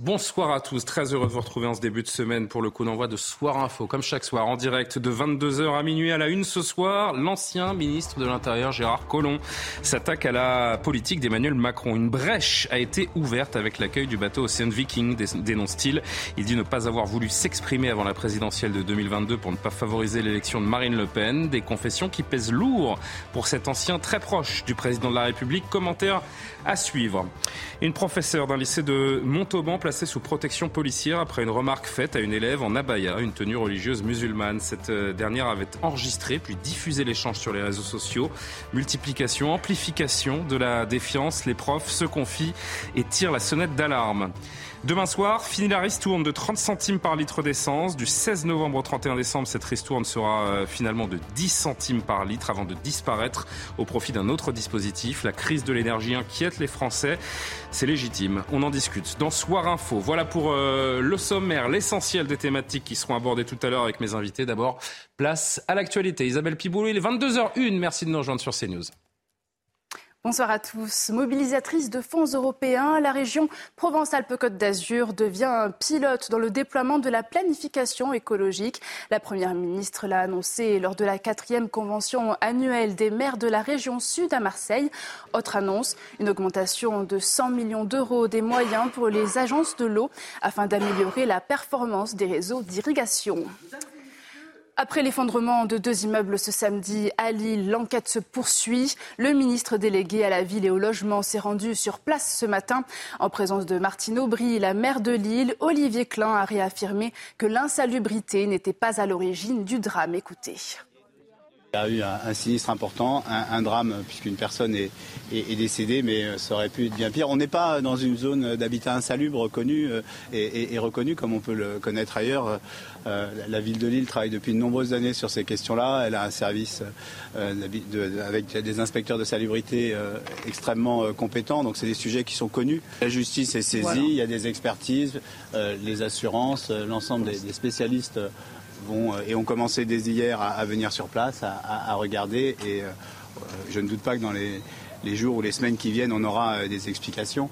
Bonsoir à tous, très heureux de vous retrouver en ce début de semaine pour le coup d'envoi de Soir Info, comme chaque soir en direct de 22h à minuit à la une ce soir. L'ancien ministre de l'Intérieur Gérard Collomb s'attaque à la politique d'Emmanuel Macron. Une brèche a été ouverte avec l'accueil du bateau Ocean Viking, dénonce-t-il. Il dit ne pas avoir voulu s'exprimer avant la présidentielle de 2022 pour ne pas favoriser l'élection de Marine Le Pen. Des confessions qui pèsent lourd pour cet ancien très proche du président de la République. Commentaire à suivre. Une professeure d'un lycée de Montauban sous protection policière après une remarque faite à une élève en abaya, une tenue religieuse musulmane. Cette euh, dernière avait enregistré puis diffusé l'échange sur les réseaux sociaux. Multiplication, amplification de la défiance. Les profs se confient et tirent la sonnette d'alarme. Demain soir, fini la ristourne de 30 centimes par litre d'essence. Du 16 novembre au 31 décembre, cette ristourne sera euh, finalement de 10 centimes par litre avant de disparaître au profit d'un autre dispositif. La crise de l'énergie inquiète les Français. C'est légitime. On en discute dans Soir Info. Voilà pour euh, le sommaire, l'essentiel des thématiques qui seront abordées tout à l'heure avec mes invités. D'abord, place à l'actualité. Isabelle Piboulou, il est 22h01. Merci de nous rejoindre sur CNews. Bonsoir à tous. Mobilisatrice de fonds européens, la région Provence-Alpes-Côte d'Azur devient pilote dans le déploiement de la planification écologique. La Première ministre l'a annoncé lors de la quatrième convention annuelle des maires de la région sud à Marseille. Autre annonce, une augmentation de 100 millions d'euros des moyens pour les agences de l'eau afin d'améliorer la performance des réseaux d'irrigation. Après l'effondrement de deux immeubles ce samedi à Lille, l'enquête se poursuit. Le ministre délégué à la ville et au logement s'est rendu sur place ce matin en présence de Martine Aubry, la maire de Lille. Olivier Klein a réaffirmé que l'insalubrité n'était pas à l'origine du drame. Écoutez. Il y a eu un, sinistre important, un, drame, puisqu'une personne est, décédée, mais ça aurait pu être bien pire. On n'est pas dans une zone d'habitat insalubre connue euh, et, reconnue comme on peut le connaître ailleurs. Euh, la ville de Lille travaille depuis de nombreuses années sur ces questions-là. Elle a un service euh, avec des inspecteurs de salubrité extrêmement compétents. Donc c'est des sujets qui sont connus. La justice est saisie, il y a des expertises, les assurances, l'ensemble des spécialistes euh, et ont commencé dès hier à, venir sur place, à, regarder. Et euh, je ne doute pas que dans les, jours ou les semaines qui viennent, on aura euh, des explications.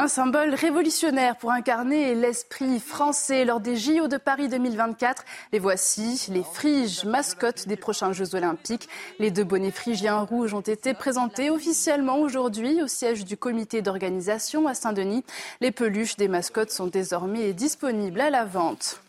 Un symbole révolutionnaire pour incarner l'esprit français lors des JO de Paris 2024. Les voici, les friges mascottes des prochains Jeux Olympiques. Les deux bonnets phrygiens rouges ont été présentés officiellement aujourd'hui au siège du comité d'organisation à Saint-Denis. Les peluches des mascottes sont désormais disponibles à la vente.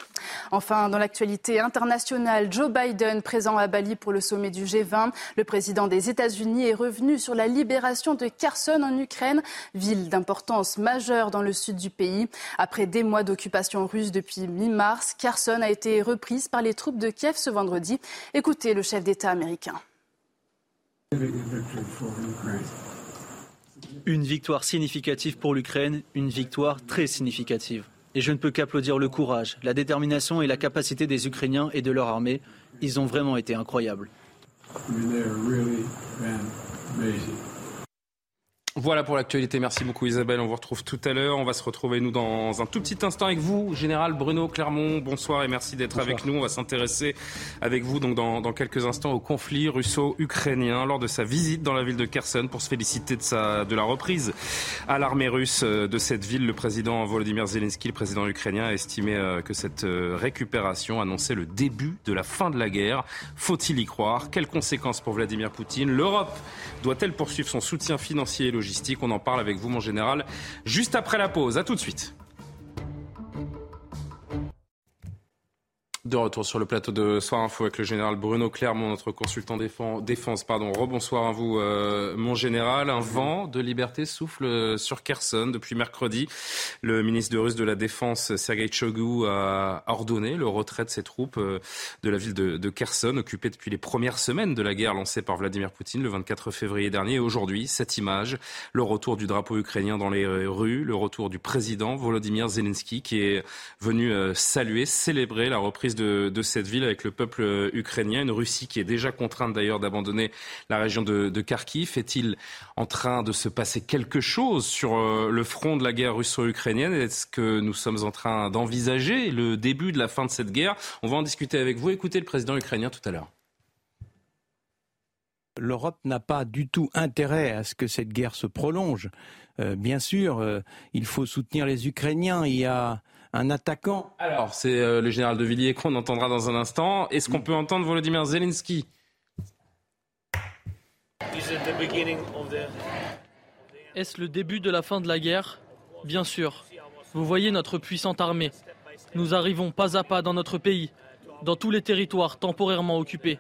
Enfin, dans l'actualité internationale, Joe Biden, présent à Bali pour le sommet du G20, le président des États-Unis est revenu sur la libération de Kherson en Ukraine, ville d'importance majeure dans le sud du pays. Après des mois d'occupation russe depuis mi-mars, Kherson a été reprise par les troupes de Kiev ce vendredi. Écoutez le chef d'État américain. Une victoire significative pour l'Ukraine, une victoire très significative. Et je ne peux qu'applaudir le courage, la détermination et la capacité des Ukrainiens et de leur armée. Ils ont vraiment été incroyables. Voilà pour l'actualité. Merci beaucoup Isabelle. On vous retrouve tout à l'heure. On va se retrouver nous dans un tout petit instant avec vous, Général Bruno Clermont. Bonsoir et merci d'être avec nous. On va s'intéresser avec vous donc dans, dans, quelques instants au conflit russo-ukrainien lors de sa visite dans la ville de Kherson pour se féliciter de, sa, de la reprise à l'armée russe euh, de cette ville. Le président Volodymyr Zelensky, le président ukrainien, a estimé euh, que cette euh, récupération annonçait le début de la fin de la guerre. Faut-il y croire? Quelles conséquences pour Vladimir Poutine? L'Europe doit-elle poursuivre son soutien financier et On en parle avec vous, mon général, juste après la pause. À tout de suite. De retour sur le plateau de Soir Info avec le général Bruno Clermont, notre consultant défense. Pardon. Rebonsoir à vous, euh, mon général. Un vent de liberté souffle sur Kherson depuis mercredi. Le ministre de russe de la Défense, Sergei Chogou, a ordonné le retrait de ses troupes euh, de la ville de, de Kherson, occupée depuis les premières semaines de la guerre lancée par Vladimir Poutine le 24 février dernier. Et aujourd'hui, cette image, le retour du drapeau ukrainien dans les rues, le retour du président Volodymyr Zelensky qui est venu euh, saluer, célébrer la reprise de, cette ville avec le peuple euh, ukrainien, une Russie qui est déjà contrainte d'ailleurs d'abandonner la région de, Kharkiv. Est-il en train de se passer quelque chose sur euh, le front de la guerre russo-ukrainienne? Est-ce que nous sommes en train d'envisager le début de la fin de cette guerre? On va en discuter avec vous. Écoutez le président ukrainien tout à l'heure. L'Europe n'a pas du tout intérêt à ce que cette guerre se prolonge. Euh, bien sûr, il faut soutenir les Ukrainiens. Il y a un attaquant. Alors, c'est euh, le général de Villiers qu'on entendra dans un instant. Est-ce qu'on peut entendre Volodymyr Zelensky? Est-ce le début de la fin de la guerre? Bien sûr. Vous voyez notre puissante armée. Nous arrivons pas à pas dans notre pays, dans tous les territoires temporairement occupés.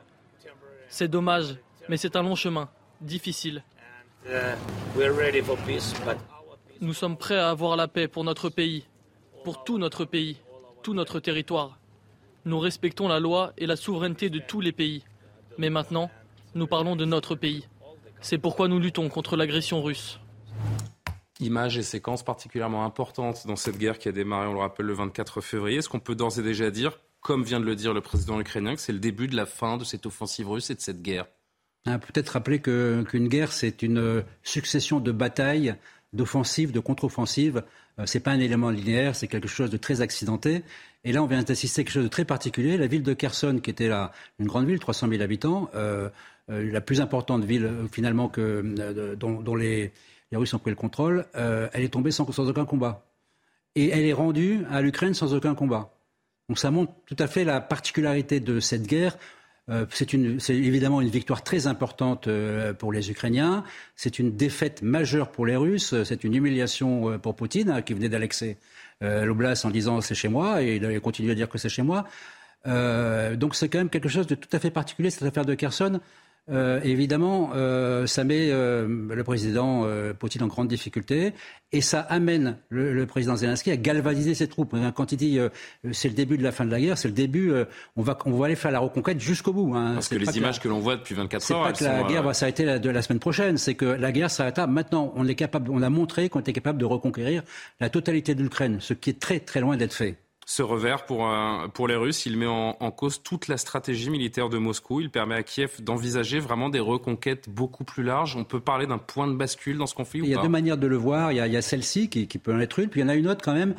C'est dommage, mais c'est un long chemin, difficile. Nous sommes prêts à avoir la paix pour notre pays, pour tout notre pays, tout notre territoire. Nous respectons la loi et la souveraineté de tous les pays. Mais maintenant, nous parlons de notre pays. C'est pourquoi nous luttons contre l'agression russe. Images et séquences particulièrement importantes dans cette guerre qui a démarré, on le rappelle, le 24 février. Est-ce qu'on peut d'ores et déjà dire, comme vient de le dire le président ukrainien, que c'est le début de la fin de cette offensive russe et de cette guerre? Ah, Peut-être rappeler qu'une guerre, c'est une succession de batailles, d'offensives, de contre-offensives c'est pas un élément linéaire, c'est quelque chose de très accidenté. Et là, on vient d'assister à quelque chose de très particulier. La ville de Kherson, qui était là, une grande ville, 300 000 habitants, euh, euh, la plus importante ville finalement que, dont, les, Russes ont pris le contrôle, elle est tombée sans, sans, aucun combat. Et elle est rendue à l'Ukraine sans aucun combat. Donc ça montre tout à fait la particularité de cette guerre euh, c'est évidemment une victoire très importante euh, pour les Ukrainiens. C'est une défaite majeure pour les Russes. C'est une humiliation euh, pour Poutine, hein, qui venait d'annexer l'Oblast en disant c'est chez moi, et il continue à dire que c'est chez moi. donc c'est quand même quelque chose de tout à fait particulier, cette affaire de Kherson. Euh, évidemment, euh, ça met euh, le président Poutine en grande difficulté et ça amène le, président Zelensky à galvaniser ses troupes. Quand il dit c'est le début de la fin de la guerre, c'est le début, on, va, on va aller faire la reconquête jusqu'au bout. Hein. Parce que les images que l'on voit depuis 24 heures. C'est pas que la guerre va s'arrêter la, de la semaine prochaine, c'est que la guerre s'arrêtera maintenant. On, est capable, on a montré qu'on était capable de reconquérir la totalité de l'Ukraine, ce qui est très très loin d'être fait ce revers pour, pour les Russes. Il met en, cause toute la stratégie militaire de Moscou. Il permet à Kiev d'envisager vraiment des reconquêtes beaucoup plus larges. On peut parler d'un point de bascule dans ce conflit Il y a deux manières de le voir. Il y a, celle-ci qui, peut en être une, puis il y en a une autre quand même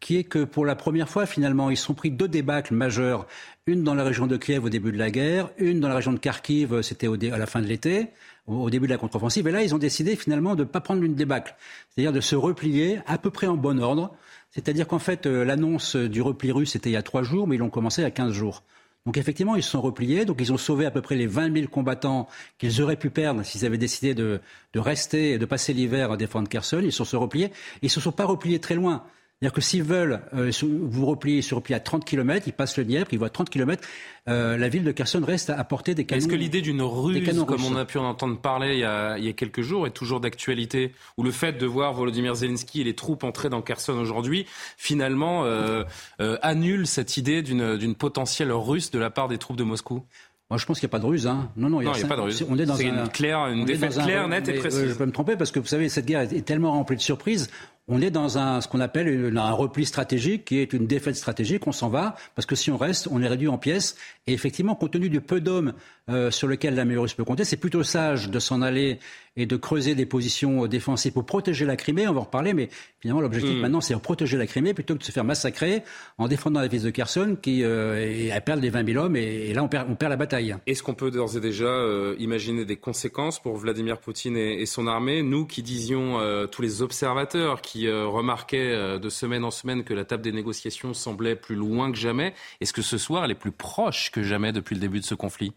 qui est que pour la première fois, finalement, ils sont pris deux débâcles majeurs. Une dans la région de Kiev au début de la guerre, une dans la région de Kharkiv, c'était à la fin de l'été, au début de la contre-offensive. Et là, ils ont décidé finalement de ne pas prendre une débâcle, c'est-à-dire de se replier à peu près en bon ordre c'est-à-dire qu'en fait, euh, l'annonce du repli russe était il y a trois jours, mais ils l'ont commencé à 15 jours. Donc effectivement, ils se sont repliés, donc ils ont sauvé à peu près les 20 000 combattants qu'ils auraient pu perdre s'ils avaient décidé de, rester et de passer l'hiver à défendre Kherson. Ils se sont repliés. Ils ne se sont pas repliés très loin. C'est-à-dire que s'ils veulent euh, vous replier sur replier à 30 km, ils passent le Dniepr, ils voient 30 km, euh, la ville de Kherson reste à portée des canons. Est-ce que l'idée d'une ruse, comme on a pu en entendre parler il y a, il y a quelques jours, est toujours d'actualité? Ou le fait de voir Volodymyr Zelensky et les troupes entrer dans Kherson aujourd'hui, finalement, euh, euh annule cette idée d'une potentielle russe de la part des troupes de Moscou? Moi, je pense qu'il n'y a pas de ruse. Hein. Non, non, il n'y a, pas de ruse. On est dans une, claire, une défaite claire, nette et précise. je peux me tromper parce que vous savez, cette guerre est tellement remplie de surprises on est dans un, ce qu'on appelle un repli stratégique, qui est une défaite stratégique. On s'en va, parce que si on reste, on est réduit en pièces. Et effectivement, compte tenu du peu d'hommes euh, sur lequel la Russe peut compter, c'est plutôt sage de s'en aller et de creuser des positions défensives pour protéger la Crimée. On va en reparler, mais finalement, l'objectif mm. maintenant, c'est de protéger la Crimée plutôt que de se faire massacrer en défendant la ville de Kherson, qui euh, perd les 20 000 hommes, et, là, on perd, on perd la bataille. Est-ce qu'on peut d'ores et déjà euh, imaginer des conséquences pour Vladimir Poutine et, et son armée? Nous qui disions, euh, tous les observateurs qui euh, remarquait euh, de semaine en semaine que la table des négociations semblait plus loin que jamais. Est-ce que ce soir, elle est plus proche que jamais depuis le début de ce conflit?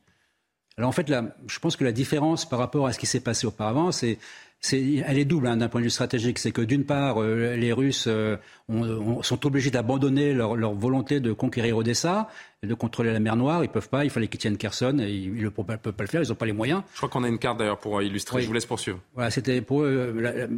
Alors en fait, je pense que la différence par rapport à ce qui s'est passé auparavant, c'est elle est double hein, d'un point de vue stratégique. C'est que d'une part, euh, les Russes euh, sont obligés d'abandonner leur, volonté de conquérir Odessa et de contrôler la mer Noire. Ils peuvent pas. Il fallait qu'ils tiennent Kherson et ils ne peuvent, pas le faire. Ils n'ont pas les moyens. Je crois qu'on a une carte d'ailleurs pour illustrer. Je vous laisse poursuivre. Voilà, c'était pour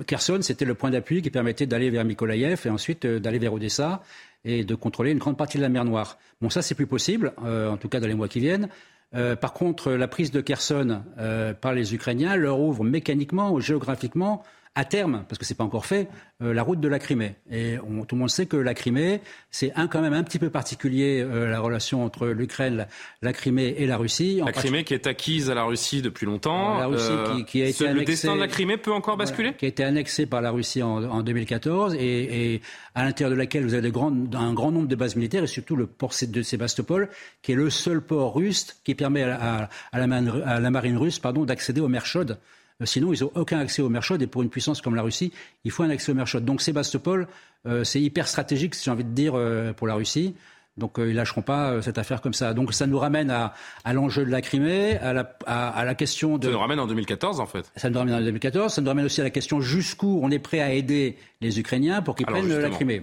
Kherson, c'était le point d'appui qui permettait d'aller vers Mykolaïev et ensuite d'aller vers Odessa et de contrôler une grande partie de la mer Noire. Bon, ça c'est plus possible, en tout cas dans les mois qui viennent. Euh, par contre, la prise de Kherson euh, par les Ukrainiens leur ouvre mécaniquement ou géographiquement à terme, parce que ce n'est pas encore fait, euh, la route de la Crimée. Et tout le monde sait que la Crimée, c'est un, quand même un petit peu particulier, euh, la relation entre l'Ukraine, la, Crimée et la Russie. la Crimée qui est acquise à la Russie depuis longtemps. La Russie qui, qui, a été annexée, Le destin de la Crimée peut encore basculer Qui a été annexée par la Russie en, en 2014 et, et, à l'intérieur de laquelle vous avez un grand nombre de bases militaires et surtout le port de Sébastopol, qui est le seul port russe qui permet à, à, la, à la, marine russe d'accéder aux mers chaudes. Euh, sinon, ils n'ont aucun accès aux mers chaudes. Et pour une puissance comme la Russie, il faut un accès aux mers chaudes. Donc Sébastopol, euh, c'est hyper stratégique, si j'ai envie de dire, euh, pour la Russie. Donc ils lâcheront pas cette affaire comme ça. Donc ça nous ramène à, l'enjeu de la Crimée, à la, à, la question de... Ça nous ramène en 2014 en fait. Ça nous ramène en 2014. Ça nous ramène aussi à la question jusqu'où on est prêt à aider les Ukrainiens pour qu'ils prennent la Crimée.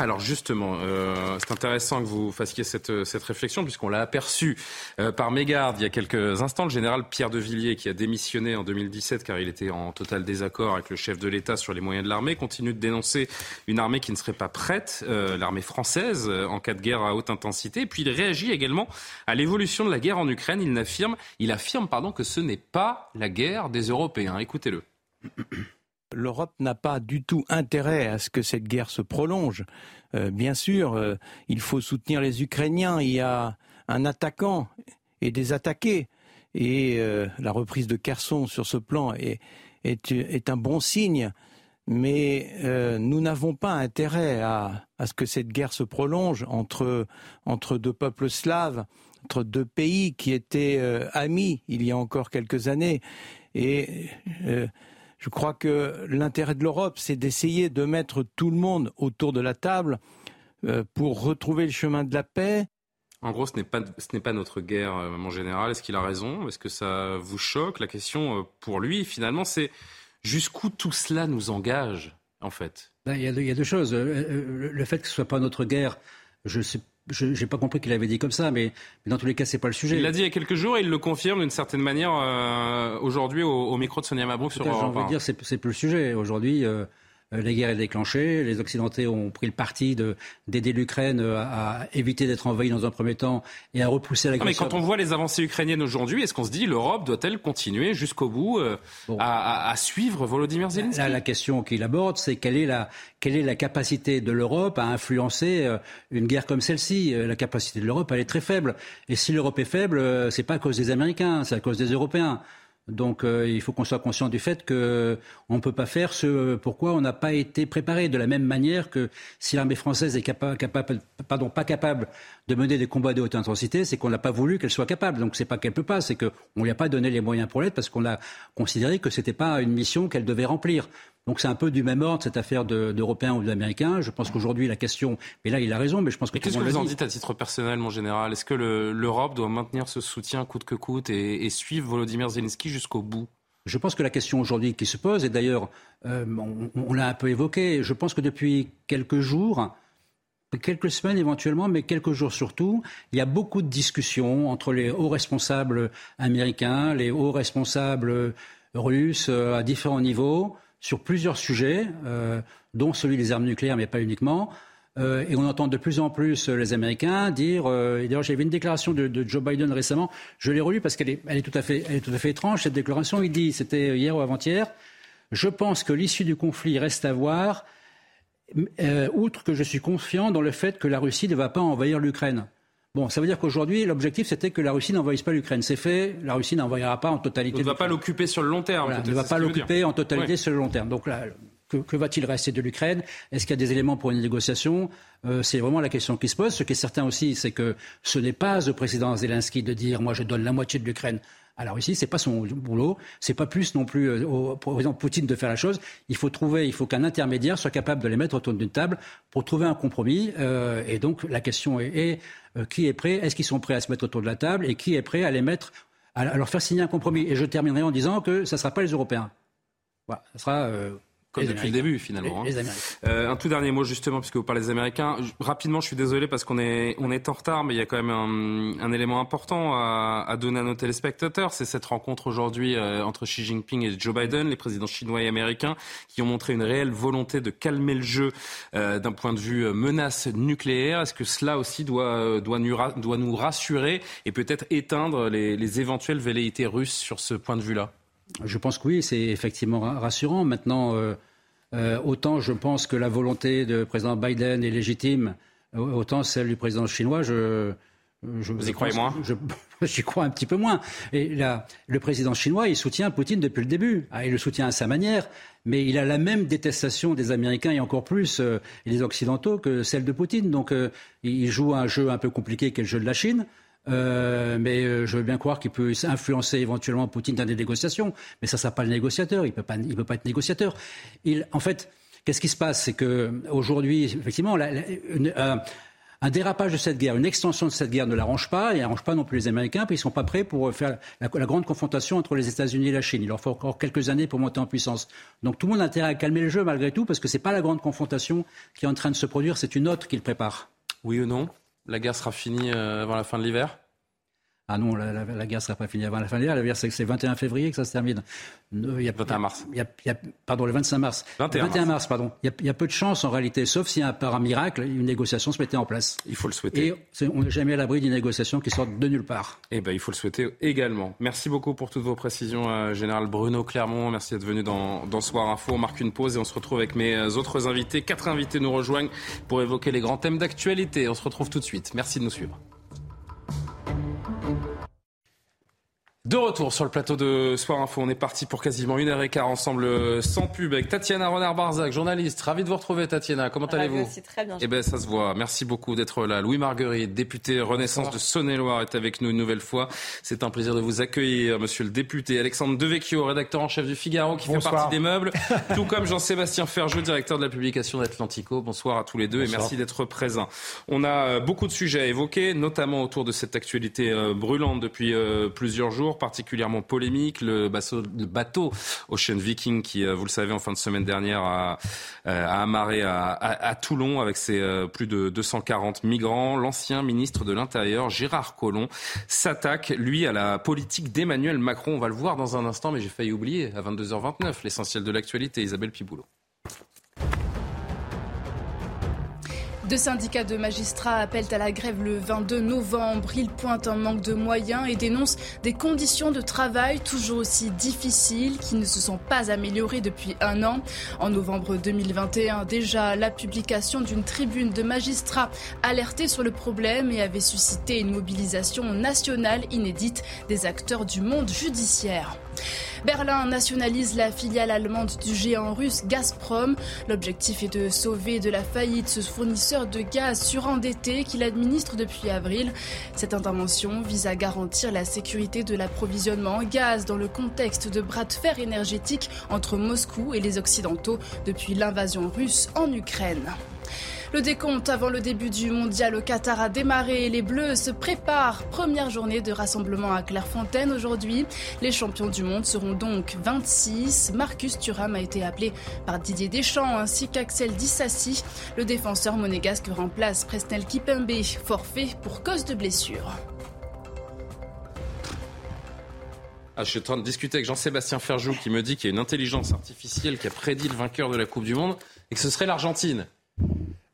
Alors justement, euh, c'est intéressant que vous fassiez cette, cette réflexion puisqu'on l'a aperçu euh, par mégarde il y a quelques instants. Le général Pierre de Villiers, qui a démissionné en 2017 car il était en total désaccord avec le chef de l'État sur les moyens de l'armée, continue de dénoncer une armée qui ne serait pas prête, euh, l'armée française, en cas de guerre haute intensité. Et puis il réagit également à l'évolution de la guerre en Ukraine. Il affirme, il affirme pardon, que ce n'est pas la guerre des Européens. Écoutez-le l'Europe n'a pas du tout intérêt à ce que cette guerre se prolonge. Euh, bien sûr, euh, il faut soutenir les Ukrainiens. Il y a un attaquant et des attaqués. Et euh, la reprise de Kherson sur ce plan est, est, un bon signe. Mais nous n'avons pas intérêt à, ce que cette guerre se prolonge entre, entre deux peuples slaves, entre deux pays qui étaient amis il y a encore quelques années. Et je crois que l'intérêt de l'Europe, c'est d'essayer de mettre tout le monde autour de la table euh, pour retrouver le chemin de la paix. En gros, ce n'est pas, pas notre guerre, euh, mon général. Est-ce qu'il a raison? Est-ce que ça vous choque? La question euh, pour lui, finalement, c'est jusqu'où tout cela nous engage, en fait? Ben, il y, a, il y a deux choses. Le fait que ce ne soit pas notre guerre, je ne sais je n'ai pas compris qu'il avait dit comme ça, mais, dans tous les cas, c'est pas le sujet. Il l'a dit il y a quelques jours et il le confirme d'une certaine manière euh, aujourd'hui au, micro de Sonia Mabrouk sur Europe J'ai envie de dire, c'est, plus le sujet. Aujourd'hui, euh, euh, la guerre est déclenchée. Les Occidentaux ont pris le parti d'aider l'Ukraine euh, à, éviter d'être envahie dans un premier temps et à repousser la Mais quand on voit les avancées ukrainiennes aujourd'hui, est-ce qu'on se dit l'Europe doit-elle continuer jusqu'au bout euh, à, suivre Volodymyr Zelensky Là, la question qu'il aborde, c'est quelle est la quelle est la capacité de l'Europe à influencer une guerre comme celle-ci? La capacité de l'Europe, elle est très faible. Et si l'Europe est faible, c'est pas à cause des Américains, c'est à cause des Européens. Donc euh, il faut qu'on soit conscient du fait qu'on ne peut pas faire ce pourquoi on n'a pas été préparé. De la même manière que si l'armée française est capable, pardon, pas capable de mener des combats de haute intensité, c'est qu'on n'a pas voulu qu'elle soit capable. Donc c'est pas qu'elle peut pas, c'est qu'on ne lui a pas donné les moyens pour l'être parce qu'on a considéré que ce n'était pas une mission qu'elle devait remplir. Donc c'est un peu du même ordre cette affaire d'Européens ou d'Américains. Je pense qu'aujourd'hui la question, mais là il a raison, mais je pense que. Qu'est-ce que vous en dites à titre personnel, mon général? Est-ce que l'Europe doit maintenir ce soutien coûte que coûte et, suivre Volodymyr Zelensky jusqu'au bout? Je pense que la question aujourd'hui qui se pose, et d'ailleurs euh, on, l'a un peu évoqué, je pense que depuis quelques jours, quelques semaines éventuellement, mais quelques jours surtout, il y a beaucoup de discussions entre les hauts responsables américains, les hauts responsables russes euh, à différents niveaux, sur plusieurs sujets, euh, dont celui des armes nucléaires, mais pas uniquement. Euh, et on entend de plus en plus les Américains dire. Euh, et d'ailleurs, j'ai vu une déclaration de, Joe Biden récemment. Je l'ai relue parce qu'elle est, tout à fait, elle est tout à fait étrange. Cette déclaration, il dit, c'était hier ou avant-hier. Je pense que l'issue du conflit reste à voir. outre que je suis confiant dans le fait que la Russie ne va pas envahir l'Ukraine. Bon, ça veut dire qu'aujourd'hui, l'objectif, c'était que la Russie n'envahisse pas l'Ukraine. C'est fait, la Russie n'envahira pas en totalité. Elle ne va pas l'occuper sur le long terme. elle ne va pas l'occuper en totalité sur le long terme. Donc là, que, va-t-il rester de l'Ukraine? Est-ce qu'il y a des éléments pour une négociation? Euh, C'est vraiment la question qui se pose. Ce qui est certain aussi, c'est que ce n'est pas au président Zelensky de dire moi je donne la moitié de l'Ukraine à la Russie, c'est pas son boulot, c'est pas plus non plus euh, au président Poutine de faire la chose. Il faut trouver, il faut qu'un intermédiaire soit capable de les mettre autour d'une table pour trouver un compromis. Euh, et donc la question est, euh, qui est prêt? Est-ce qu'ils sont prêts à se mettre autour de la table? Et qui est prêt à les mettre, à, leur faire signer un compromis? Et je terminerai en disant que ça ne sera pas les Européens. Voilà, ça sera comme depuis le début, finalement. Les, hein. euh, un tout dernier mot, justement, puisque vous parlez des Américains. Rapidement, je suis désolé parce qu'on est, on est en retard, mais il y a quand même un, un élément important à, à, donner à nos téléspectateurs. C'est cette rencontre aujourd'hui euh, entre Xi Jinping et Joe Biden, les présidents chinois et américains, qui ont montré une réelle volonté de calmer le jeu euh, d'un point de vue menace nucléaire. Est-ce que cela aussi doit, doit, nous, doit nous rassurer et peut-être éteindre les, les éventuelles velléités russes sur ce point de vue-là? Je pense que oui, c'est effectivement rassurant. Maintenant, euh, euh, autant je pense que la volonté du président Biden est légitime, euh, autant celle du président chinois, je. je Vous y croyez moins J'y crois un petit peu moins. Et là, le président chinois, il soutient Poutine depuis le début. Ah, il le soutient à sa manière, mais il a la même détestation des Américains et encore plus des Occidentaux que celle de Poutine. Donc, il joue un jeu un peu compliqué qu'est le jeu de la Chine. Euh, mais euh, je veux bien croire qu'il peut influencer éventuellement Poutine dans des négociations. Mais ça, ça pas le négociateur. Il peut peut pas être négociateur. Il, en fait, qu'est-ce qui se passe? C'est que aujourd'hui, effectivement, un dérapage de cette guerre, une extension de cette guerre ne l'arrange pas et n'arrange pas non plus les Américains, puis ils sont pas prêts pour faire la, la grande confrontation entre les États-Unis et la Chine. Il leur faut encore quelques années pour monter en puissance. Donc tout le monde a intérêt à calmer le jeu malgré tout, parce que c'est pas la grande confrontation qui est en train de se produire, c'est une autre qu'il prépare. Oui ou non? La guerre sera finie euh, avant la fin de l'hiver ah non, la, guerre ne sera pas finie avant la fin de l'hiver. La guerre, c'est le 21 février que ça se termine. Il y a, 21 mars. Il y a, pardon, le 25 mars. 21, 21 mars. pardon. Il y, a, peu de chance en réalité, sauf si par un miracle, une négociation se mettait en place. Il faut le souhaiter. Et on n'est jamais à l'abri d'une négociation qui sort de nulle part. Eh ben, il faut le souhaiter également. Merci beaucoup pour toutes vos précisions, euh, Général Bruno Clermont. Merci d'être venu dans, dans Soir Info. On marque une pause et on se retrouve avec mes euh, autres invités. Quatre invités nous rejoignent pour évoquer les grands thèmes d'actualité. On se retrouve tout de suite. Merci de nous suivre. De retour sur le plateau de Soir Info, on est parti pour quasiment une heure et quart ensemble euh, sans pub avec Tatiana Renard-Barzac, journaliste. Ravi de vous retrouver Tatiana, comment allez-vous très bien. Eh bien ça se voit, merci beaucoup d'être là. Louis Marguerite, député Renaissance de Saône-et-Loire est avec nous une nouvelle fois. C'est un plaisir de vous accueillir, monsieur le député. Alexandre Devecchio, rédacteur en chef du Figaro qui fait partie des meubles, tout comme Jean-Sébastien Ferjeux, directeur de la publication d'Atlantico. Bonsoir à tous les deux et merci d'être présents. On a euh, beaucoup de sujets à évoquer, notamment autour de cette actualité euh, brûlante depuis plusieurs jours particulièrement polémique, le bateau, Ocean Viking qui, euh, vous le savez, en fin de semaine dernière a, euh, a amarré à, Toulon avec ses euh, plus de 240 migrants. L'ancien ministre de l'Intérieur, Gérard Collomb, s'attaque, lui, à la politique d'Emmanuel Macron. On va le voir dans un instant, mais j'ai failli oublier, à 22h29, l'essentiel de l'actualité, Isabelle Piboulot. Deux syndicats de magistrats appellent à la grève le 22 novembre. Ils pointent un manque de moyens et dénoncent des conditions de travail toujours aussi difficiles qui ne se sont pas améliorées depuis un an. En novembre 2021, déjà, la publication d'une tribune de magistrats alertait sur le problème et avait suscité une mobilisation nationale inédite des acteurs du monde judiciaire. Berlin nationalise la filiale allemande du géant russe Gazprom. L'objectif est de sauver de la faillite ce fournisseur de gaz surendetté qu'il administre depuis avril. Cette intervention vise à garantir la sécurité de l'approvisionnement en gaz dans le contexte de bras de fer énergétique entre Moscou et les Occidentaux depuis l'invasion russe en Ukraine. Le décompte avant le début du mondial au Qatar a démarré. Les Bleus se préparent. Première journée de rassemblement à Clairefontaine aujourd'hui. Les champions du monde seront donc 26. Marcus Thuram a été appelé par Didier Deschamps ainsi qu'Axel Dissassi. Le défenseur monégasque remplace Presnel Kipembe, forfait pour cause de blessure. Ah, je suis en train de discuter avec Jean-Sébastien Ferjou qui me dit qu'il y a une intelligence artificielle qui a prédit le vainqueur de la Coupe du Monde et que ce serait l'Argentine.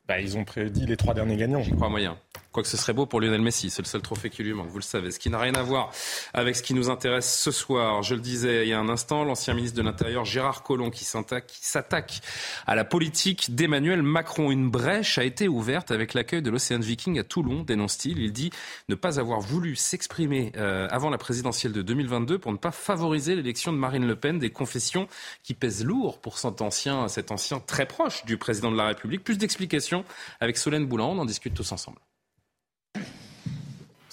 Bah, ils ont prédit les trois derniers gagnants. J'y crois moyen. Quoique ce serait beau pour Lionel Messi, c'est le seul trophée qui lui manque, vous le savez. Ce qui n'a rien à voir avec ce qui nous intéresse ce soir. Je le disais il y a un instant, l'ancien ministre de l'Intérieur Gérard Collomb qui s'attaque à la politique d'Emmanuel Macron. Une brèche a été ouverte avec l'accueil de l'Océan Viking à Toulon, dénonce-t-il. Il dit ne pas avoir voulu s'exprimer euh, avant la présidentielle de 2022 pour ne pas favoriser l'élection de Marine Le Pen, des confessions qui pèsent lourd pour cet ancien, cet ancien très proche du président de la République. Plus d'explications avec Solène Boulan, on en discute tous ensemble.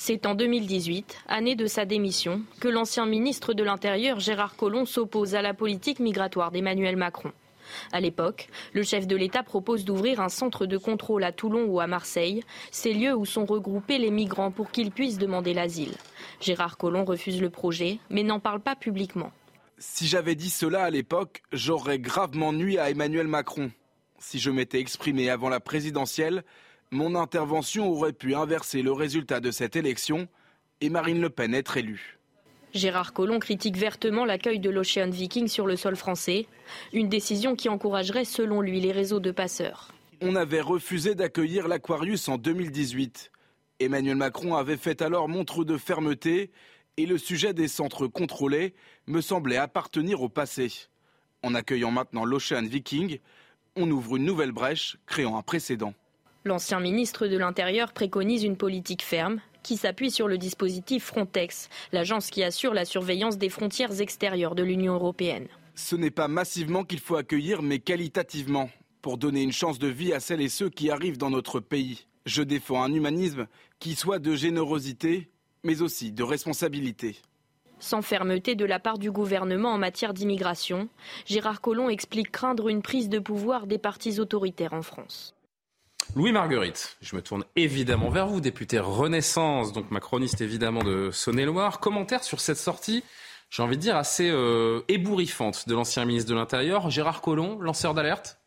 C'est en 2018, année de sa démission, que l'ancien ministre de l'Intérieur Gérard Collomb s'oppose à la politique migratoire d'Emmanuel Macron. À l'époque, le chef de l'État propose d'ouvrir un centre de contrôle à Toulon ou à Marseille, ces lieux où sont regroupés les migrants pour qu'ils puissent demander l'asile. Gérard Collomb refuse le projet, mais n'en parle pas publiquement. Si j'avais dit cela à l'époque, j'aurais gravement nui à Emmanuel Macron. Si je m'étais exprimé avant la présidentielle, mon intervention aurait pu inverser le résultat de cette élection et Marine Le Pen être élue. Gérard Collomb critique vertement l'accueil de l'Ocean Viking sur le sol français, une décision qui encouragerait selon lui les réseaux de passeurs. On avait refusé d'accueillir l'Aquarius en 2018. Emmanuel Macron avait fait alors montre de fermeté et le sujet des centres contrôlés me semblait appartenir au passé. En accueillant maintenant l'Ocean Viking, on ouvre une nouvelle brèche, créant un précédent. L'ancien ministre de l'Intérieur préconise une politique ferme qui s'appuie sur le dispositif Frontex, l'agence qui assure la surveillance des frontières extérieures de l'Union européenne. Ce n'est pas massivement qu'il faut accueillir, mais qualitativement, pour donner une chance de vie à celles et ceux qui arrivent dans notre pays. Je défends un humanisme qui soit de générosité, mais aussi de responsabilité. Sans fermeté de la part du gouvernement en matière d'immigration, Gérard Collomb explique craindre une prise de pouvoir des partis autoritaires en France. Louis Marguerite, je me tourne évidemment vers vous, député Renaissance, donc macroniste évidemment de Saône-et-Loire. Commentaire sur cette sortie, j'ai envie de dire assez euh, ébouriffante de l'ancien ministre de l'Intérieur, Gérard Collomb, lanceur d'alerte?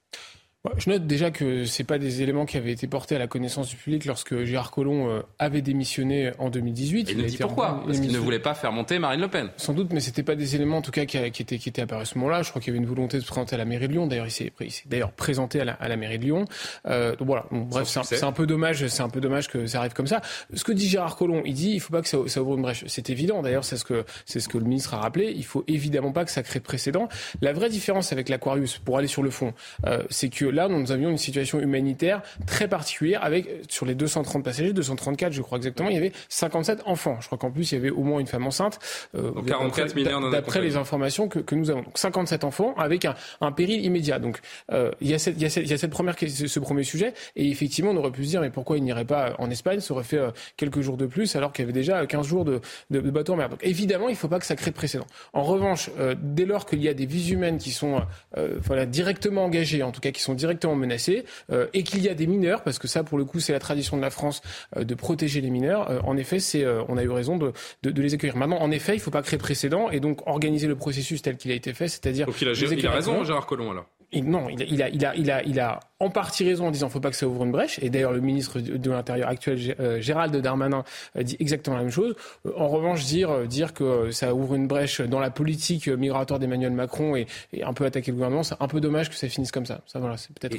Je note déjà que ce pas des éléments qui avaient été portés à la connaissance du public lorsque Gérard Collomb euh, avait démissionné en 2018. il, nous dit pourquoi Parce qu'il ne voulait pas faire monter Marine Le Pen. Sans doute, mais c'était pas des éléments en tout cas qui, étaient, qui étaient apparus à ce moment-là. Je crois qu'il y avait une volonté de se présenter à la mairie de Lyon. D'ailleurs, il s'est d'ailleurs présenté à la, à la, mairie de Lyon. Euh, donc voilà. bref, c'est un, peu dommage. C'est un peu dommage que ça arrive comme ça. Ce que dit Gérard Collomb, il dit, il faut pas que ça, ça ouvre une brèche. C'est évident. D'ailleurs, c'est ce que c'est ce que le ministre a rappelé. Il faut évidemment pas que ça crée de précédent. La vraie différence avec l'Aquarius, pour aller sur le fond, euh, c'est que là, nous avions une situation humanitaire très particulière avec, sur les 230 passagers, 234 je crois exactement, il y avait 57 enfants. Je crois qu'en plus il y avait au moins une femme enceinte. Euh, 44 mineurs D'après les informations que, que, nous avons. Donc 57 enfants avec un, un péril immédiat. Donc euh, il, y a cette, il, y a cette, il y a cette première, ce premier sujet. Et effectivement, on aurait pu se dire, mais pourquoi il n'irait pas en Espagne? Ça aurait fait euh, quelques jours de plus alors qu'il y avait déjà 15 jours de, de, de bateau en mer. Donc évidemment, il ne faut pas que ça crée de précédent. En revanche, euh, dès lors qu'il y a des vies humaines qui sont euh, voilà, directement engagées, en tout cas qui sont directement menacées, euh, et qu'il y a des mineurs, parce que ça, pour le coup, c'est la tradition de la France euh, de protéger les mineurs. Euh, en effet, c'est, on a eu raison de, de, de, les accueillir. Maintenant, en effet, il ne faut pas créer précédent et donc organiser le processus tel qu'il a été fait, c'est-à-dire. Donc il a, il a raison, Gérard Collomb, alors non, il a, il, a, il, a, il, a, il a en partie raison en disant qu'il ne faut pas que ça ouvre une brèche. Et d'ailleurs, le ministre de l'Intérieur actuel, Gérald Darmanin, dit exactement la même chose. En revanche, dire, dire que ça ouvre une brèche dans la politique migratoire d'Emmanuel Macron et, un peu attaquer le gouvernement, c'est un peu dommage que ça finisse comme ça. Ça, c'est peut-être.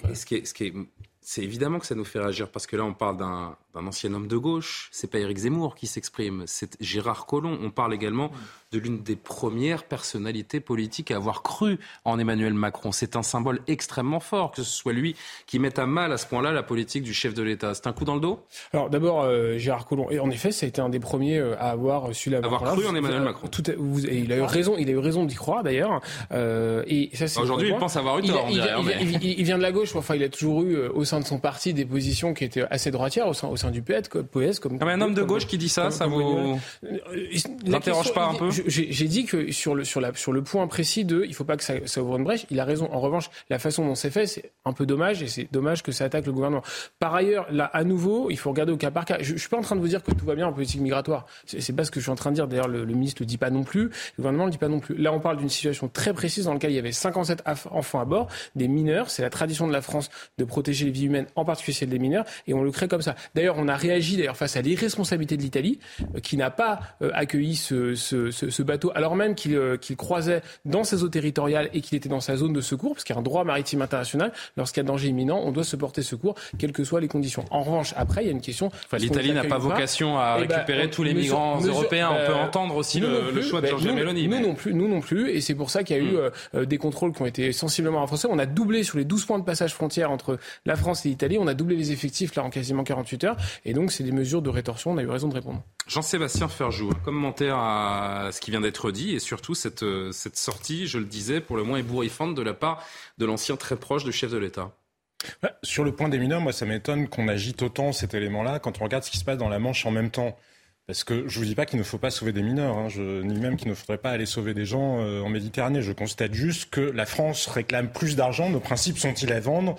C'est évidemment que ça nous fait réagir parce que là, on parle d'un ancien homme de gauche. C'est pas Éric Zemmour qui s'exprime, c'est Gérard Collomb. On parle également de l'une des premières personnalités politiques à avoir cru en Emmanuel Macron. C'est un symbole extrêmement fort que ce soit lui qui mette à mal à ce point-là la politique du chef de l'État. C'est un coup dans le dos? Alors d'abord, euh, Gérard Collomb, et en effet, ça a été un des premiers euh, à avoir su la avoir cru en Emmanuel Macron. Tout, vous, et il a eu raison, il a eu raison d'y croire d'ailleurs. Euh, et ça, Aujourd'hui, il pense avoir eu tort. Il, dirait, il, mais... il, il, vient de la gauche. Enfin, il a toujours eu au sein de son parti des positions qui étaient assez droitières au sein, au sein du PS, comme, PS, comme ah, mais un homme de gauche qui dit ça, ça vous n'interroge pas un peu J'ai dit que sur le, sur, le point précis de il faut pas que ça, ouvre une brèche, il a raison. En revanche, la façon dont c'est fait, c'est un peu dommage et c'est dommage que ça attaque le gouvernement. Par ailleurs, là, à nouveau, il faut regarder au cas par cas. Je, je suis pas en train de vous dire que tout va bien en politique migratoire. C'est pas ce que je suis en train de dire. D'ailleurs, le, ministre le dit pas non plus. Le gouvernement le dit pas non plus. Là, on parle d'une situation très précise dans laquelle il y avait 57 enfants à bord, des mineurs. C'est la tradition de la France de protéger les vies humaines, en particulier celles des mineurs, et on le crée comme ça. D'ailleurs, on a réagi d'ailleurs face à l'irresponsabilité de l'Italie, euh, qui n'a pas euh, accueilli ce, ce, ce, ce, bateau, alors même qu'il euh, qu croisait dans ses eaux territoriales et qu'il était dans sa zone de secours, parce qu'il y a un droit maritime international. Lorsqu'il y a danger imminent, on doit se porter secours, quelles que soient les conditions. En revanche, après, il y a une question. Enfin, L'Italie n'a pas vocation à et récupérer bah, tous les mesure, migrants mesure, européens. on peut entendre aussi le, plus, le, choix de bah, Giorgia Meloni. Nous mais... non plus, nous non plus, et c'est pour ça qu'il y a eu euh, des contrôles qui ont été sensiblement renforcés. On a doublé sur les 12 points de passage frontière entre la France et l'Italie, on a doublé les effectifs là en quasiment 48 heures, et donc c'est des mesures de rétorsion. On a eu raison de répondre. Jean-Sébastien Ferjou, un commentaire à ce qui vient d'être dit et surtout cette, cette sortie, je le disais, pour le moins ébouriffante de la part de l'ancien très proche du chef de l'État. Sur le point des mineurs, moi ça m'étonne qu'on agite autant cet élément-là quand on regarde ce qui se passe dans la Manche en même temps. Parce que je ne vous dis pas qu'il ne faut pas sauver des mineurs, hein, ni même qu'il ne faudrait pas aller sauver des gens euh, en Méditerranée. Je constate juste que la France réclame plus d'argent. Nos principes sont-ils à vendre?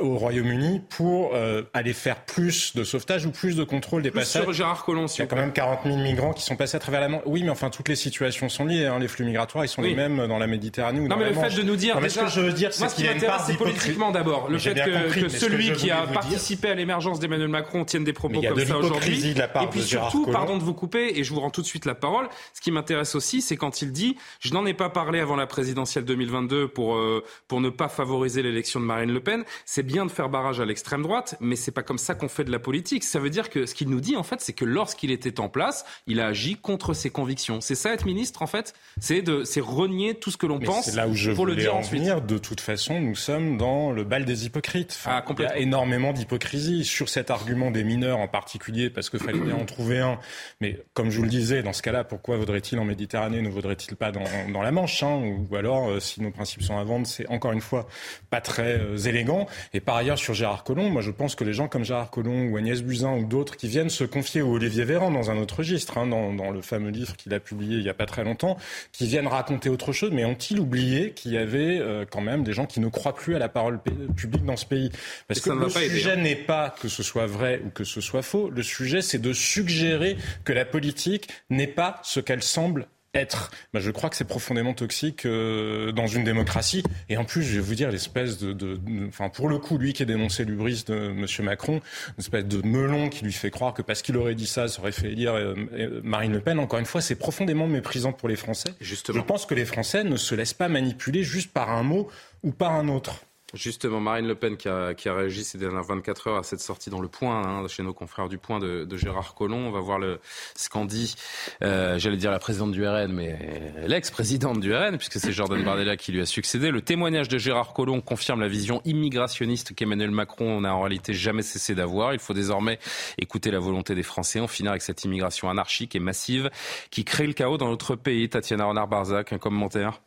Au Royaume-Uni pour euh, aller faire plus de sauvetage ou plus de contrôle des Plus passages. sur Gérard Collomb, Il y a quand même 40 000 migrants qui sont passés à travers la Manche. Oui, mais enfin, toutes les situations sont liées. hein. Les flux migratoires, ils sont Oui. les mêmes dans la Méditerranée ou Non, dans mais la le Manche. fait de nous dire. Non, mais ce que je veux dire, c'est moi, ce qui qu'il y a une m'intéresse, part c'est politiquement d'abord. Le fait que, compris, que que celui qui a dire- participé à l'émergence d'Emmanuel Macron tienne des propos comme de ça aujourd'hui. Et puis surtout, pardon de vous couper, et je vous rends tout de suite la parole. Ce qui m'intéresse aussi, c'est quand il dit Je n'en ai pas parlé avant la présidentielle 2022 pour, euh, pour ne pas favoriser l'élection de Marine Le Pen. C'est bien de faire barrage à l'extrême droite, mais c'est pas comme ça qu'on fait de la politique. Ça veut dire que ce qu'il nous dit, en fait, c'est que lorsqu'il était en place, il a agi contre ses convictions. C'est ça être ministre, en fait? C'est de, c'est renier tout ce que l'on pense c'est là où je pour le dire en ensuite. venir. De toute façon, nous sommes dans le bal des hypocrites. Enfin, Ah, il y a énormément d'hypocrisie sur cet argument des mineurs en particulier, parce qu'il fallait bien en trouver un. Mais comme je vous le disais, dans ce cas-là, pourquoi vaudrait-il en Méditerranée, ne vaudrait-il pas dans, dans la Manche hein? Ou alors, euh, si nos principes sont à vendre, c'est encore une fois pas très euh, élégant. Et par ailleurs, sur Gérard Collomb, moi je pense que les gens comme Gérard Collomb ou Agnès Buzyn ou d'autres qui viennent se confier au Olivier Véran dans un autre registre, hein, dans, dans le fameux livre qu'il a publié il y a pas très longtemps, qui viennent raconter autre chose, mais ont-ils oublié qu'il y avait euh, quand même des gens qui ne croient plus à la parole publique dans ce pays? Parce que le sujet hein. n'est pas que ce soit vrai ou que ce soit faux, le sujet c'est de suggérer que la politique n'est pas ce qu'elle semble être. Ben, je crois que c'est profondément toxique euh, dans une démocratie. Et en plus, je vais vous dire, l'espèce de, de, de- enfin, pour le coup, lui qui a dénoncé l'ubris de M. Macron, une espèce de melon qui lui fait croire que parce qu'il aurait dit ça, ça aurait fait élire euh, euh, Marine Le Pen. Encore une fois, c'est profondément méprisant pour les Français. Justement. Je pense que les Français ne se laissent pas manipuler juste par un mot ou par un autre. Justement, Marine Le Pen qui a, réagi ces dernières 24 heures à cette sortie dans le Point, hein, chez nos confrères du Point de, de Gérard Collomb. On va voir le, ce qu'en dit, euh, j'allais dire la présidente du RN, mais l'ex-présidente du RN, puisque c'est Jordan Bardella qui lui a succédé. Le témoignage de Gérard Collomb confirme la vision immigrationniste qu'Emmanuel Macron n'a en réalité jamais cessé d'avoir. Il faut désormais écouter la volonté des Français, en finir avec cette immigration anarchique et massive qui crée le chaos dans notre pays. Tatiana Renard-Barzac, un commentaire.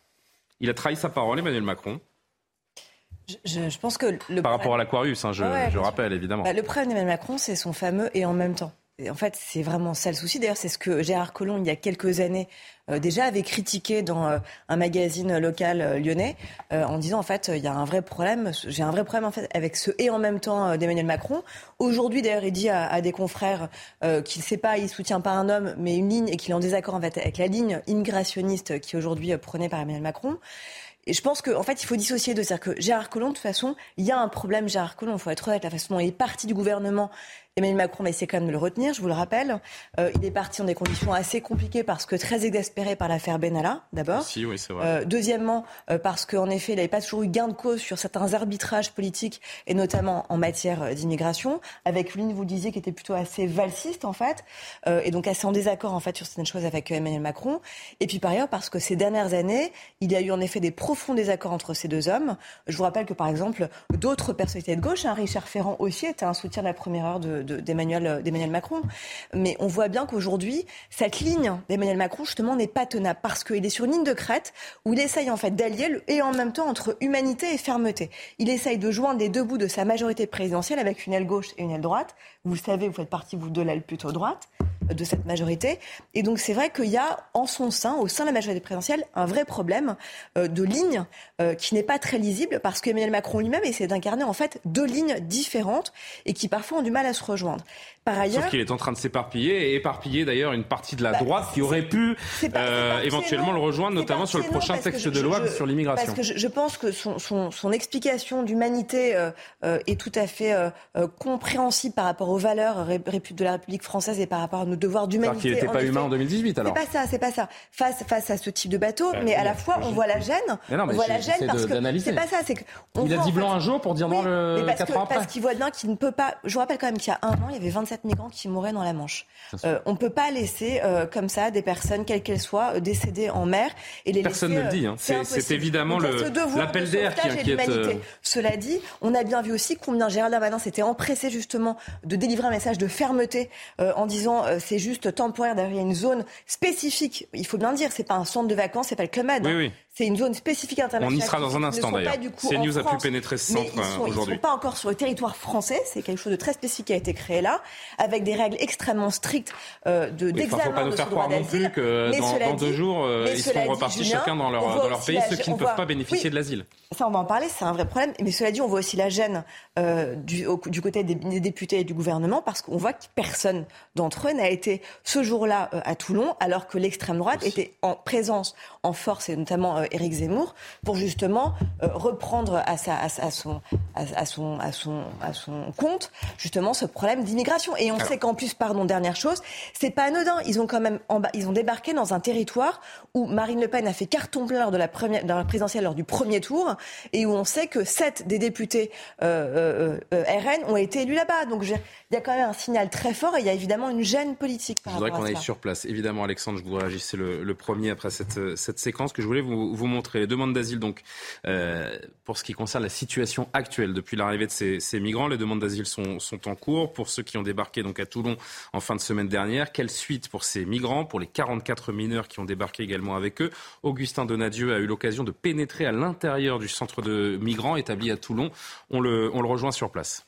Il a trahi sa parole, Emmanuel Macron. Je, je pense que le Par rapport à l'Aquarius, hein, je, Ouais, je bien rappelle évidemment. Bah, le problème d'Emmanuel Macron, c'est son fameux et en même temps. Et en fait, c'est vraiment ça le souci. D'ailleurs, c'est ce que Gérard Collomb, il y a quelques années, euh, déjà avait critiqué dans euh, un magazine local euh, lyonnais, en disant en fait, il y a un vrai problème. J'ai un vrai problème en fait avec ce et en même temps d'Emmanuel Macron. Aujourd'hui, d'ailleurs, il dit à, à des confrères qu'il ne sait pas, il soutient pas un homme, mais une ligne, et qu'il est en désaccord en fait avec la ligne immigrationniste qui est aujourd'hui prônée par Emmanuel Macron. Et je pense qu'en en fait, il faut dissocier de ça. Que Gérard Collomb, de toute façon, il y a un problème, Gérard Collomb, il faut être honnête, la façon dont il est parti du gouvernement. Emmanuel Macron va essayer quand même de le retenir, je vous le rappelle. Euh, il est parti dans des conditions assez compliquées parce que très exaspéré par l'affaire Benalla, d'abord. Si, oui, c'est vrai. Euh, deuxièmement, euh, parce qu'en effet, il n'avait pas toujours eu gain de cause sur certains arbitrages politiques, et notamment en matière d'immigration, avec une ligne, vous le disiez, qui était plutôt assez valsiste, en fait, et donc assez en désaccord, en fait, sur certaines choses avec Emmanuel Macron. Et puis, par ailleurs, parce que ces dernières années, il y a eu en effet des profonds désaccords entre ces deux hommes. Je vous rappelle que, par exemple, d'autres personnalités de gauche, hein, Richard Ferrand aussi était un soutien de la première heure de- de- d'Emmanuel euh, d'Emmanuel Macron. Mais on voit bien qu'aujourd'hui, cette ligne d'Emmanuel Macron, justement, n'est pas tenable parce qu'il est sur une ligne de crête où il essaye en fait d'allier et en même temps entre humanité et fermeté. Il essaye de joindre les deux bouts de sa majorité présidentielle avec une aile gauche et une aile droite. Vous le savez, vous faites partie, de l'aile plutôt droite euh, de cette majorité. Et donc, c'est vrai qu'il y a en son sein, au sein de la majorité présidentielle, un vrai problème euh, de ligne qui n'est pas très lisible parce qu'Emmanuel Macron lui-même essaie d'incarner en fait deux lignes différentes et qui parfois ont du mal à se rejoindre. Par ailleurs, Sauf qu'il est en train de s'éparpiller et éparpiller d'ailleurs une partie de la Bah, droite qui aurait pu pas- euh, éventuellement le rejoindre, notamment sur le prochain texte je- de loi je- sur l'immigration. Parce que je, je pense que son, son, son explication d'humanité euh, euh, est tout à fait compréhensible par rapport aux valeurs ré- de la République française et par rapport à nos devoirs d'humanité. qu'il n'était pas humain en 2018 alors. C'est pas ça, c'est pas ça. Face, face à ce type de bateau, Bah, mais à la fois, on voit la gêne. Mais non, mais on voit la gêne parce que c'est pas ça. C'est Il a dit blanc un jour pour dire noir le. Parce qu'il voit bien qu'il ne peut pas. Je vous rappelle quand même qu'il y a un an, il y avait 27 migrants qui mouraient dans la Manche. Euh, on ne peut pas laisser euh, comme ça des personnes, quelles qu'elles soient, euh, décéder en mer et les Personne laisser, ne le dit, euh, hein. C'est- évidemment le- ce l'appel de d'air qui inquiète, euh, Cela dit, on a bien vu aussi combien Gérald Darmanin s'était empressé justement de délivrer un message de fermeté euh, en disant euh, c'est juste temporaire. D'ailleurs, il y a une zone spécifique. Il faut bien dire, c'est pas un centre de vacances, c'est pas le Club Med. Oui, hein. oui. C'est une zone spécifique internationale. On y sera dans un instant d'ailleurs. CNews a pu pénétrer ce centre aujourd'hui. Ils ne sont pas encore sur le territoire français. C'est quelque chose de très spécifique qui a été créé là, avec des règles extrêmement strictes euh, de d'examen. Il ne faut pas nous faire croire non plus que dans, deux jours, euh, ils seront repartis chacun dans leur, dans leur pays, ceux qui ne peuvent pas bénéficier de l'asile. Ça, on va en parler, c'est un vrai problème. Mais cela dit, on voit aussi la gêne euh, du, du, côté des, députés et du gouvernement, parce qu'on voit que personne d'entre eux n'a été ce jour-là euh, à Toulon, alors que l'extrême droite était en présence, en force, et notamment euh, Éric Zemmour, pour justement reprendre à, sa, à, à, son, à, son, à, son, à son compte justement ce problème d'immigration. Et on sait qu'en plus, pardon, dernière chose, c'est pas anodin. Ils ont quand même ils ont débarqué dans un territoire où Marine Le Pen a fait carton plein lors de la, première, de la présidentielle lors du premier tour et où on sait que sept des députés euh, euh, euh RN ont été élus là-bas. Donc il y a quand même un signal très fort et il y a évidemment une gêne politique. Par je voudrais qu'on aille sur place. Évidemment, Alexandre, je vous réagissez le, le, premier après cette, cette séquence que je voulais vous, montrer. Les demandes d'asile, donc, euh, pour ce qui concerne la situation actuelle depuis l'arrivée de ces, migrants, les demandes d'asile sont, en cours. Pour ceux qui ont débarqué donc à Toulon en fin de semaine dernière, quelle suite pour ces migrants, pour les 44 mineurs qui ont débarqué également avec eux Augustin Donadieu a eu l'occasion de pénétrer à l'intérieur du centre de migrants établi à Toulon. On le rejoint sur place.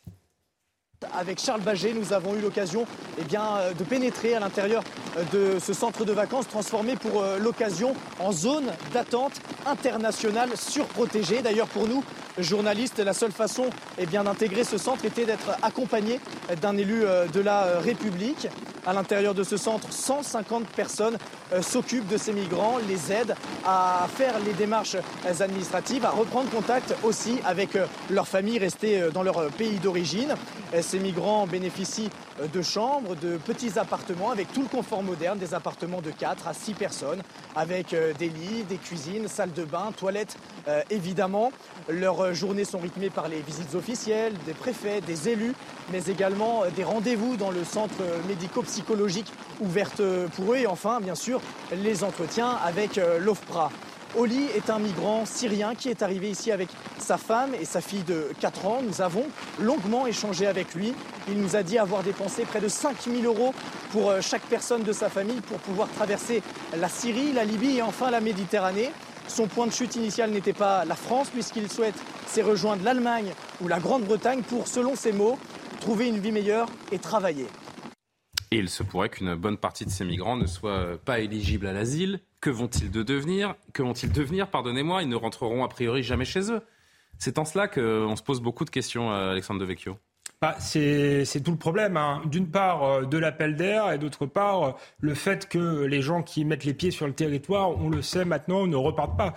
Avec Charles Baget, nous avons eu l'occasion eh euh, de pénétrer à l'intérieur euh, de ce centre de vacances transformé pour euh, l'occasion en zone d'attente internationale surprotégée. D'ailleurs, pour nous, journalistes, la seule façon eh d'intégrer ce centre était d'être accompagné d'un élu de la République. À l'intérieur de ce centre, 150 personnes s'occupent de ces migrants, les aident à faire les démarches administratives, à reprendre contact aussi avec leurs familles restées dans leur pays d'origine. Ces migrants bénéficient euh, de chambres, de petits appartements avec tout le confort moderne, des appartements de 4 à 6 personnes, avec euh, des lits, des cuisines, salles de bain, toilettes euh, évidemment. Leurs journées sont rythmées par les visites officielles des préfets, des élus, mais également des rendez-vous dans le centre médico-psychologique ouverte pour eux et enfin, bien sûr, les entretiens avec l'OFPRA. Oli est un migrant syrien qui est arrivé ici avec sa femme et sa fille de 4 ans. Nous avons longuement échangé avec lui. Il nous a dit avoir dépensé près de 5 000 euros pour euh, chaque personne de sa famille pour pouvoir traverser la Syrie, la Libye et enfin la Méditerranée. Son point de chute initial n'était pas la France puisqu'il souhaite s'y rejoindre l'Allemagne ou la Grande-Bretagne pour, selon ses mots, trouver une vie meilleure et travailler. Et il se pourrait qu'une bonne partie de ces migrants ne soient pas éligibles à l'asile. Que vont-ils devenir? Que vont-ils devenir? Pardonnez-moi, ils ne rentreront a priori jamais chez eux. C'est en cela qu'on se pose beaucoup de questions, euh, Alexandre Devecchio. Bah, c'est tout le problème. Hein. D'une part, euh, de l'appel d'air et d'autre part, euh, le fait que les gens qui mettent les pieds sur le territoire, on le sait maintenant, ne repartent pas.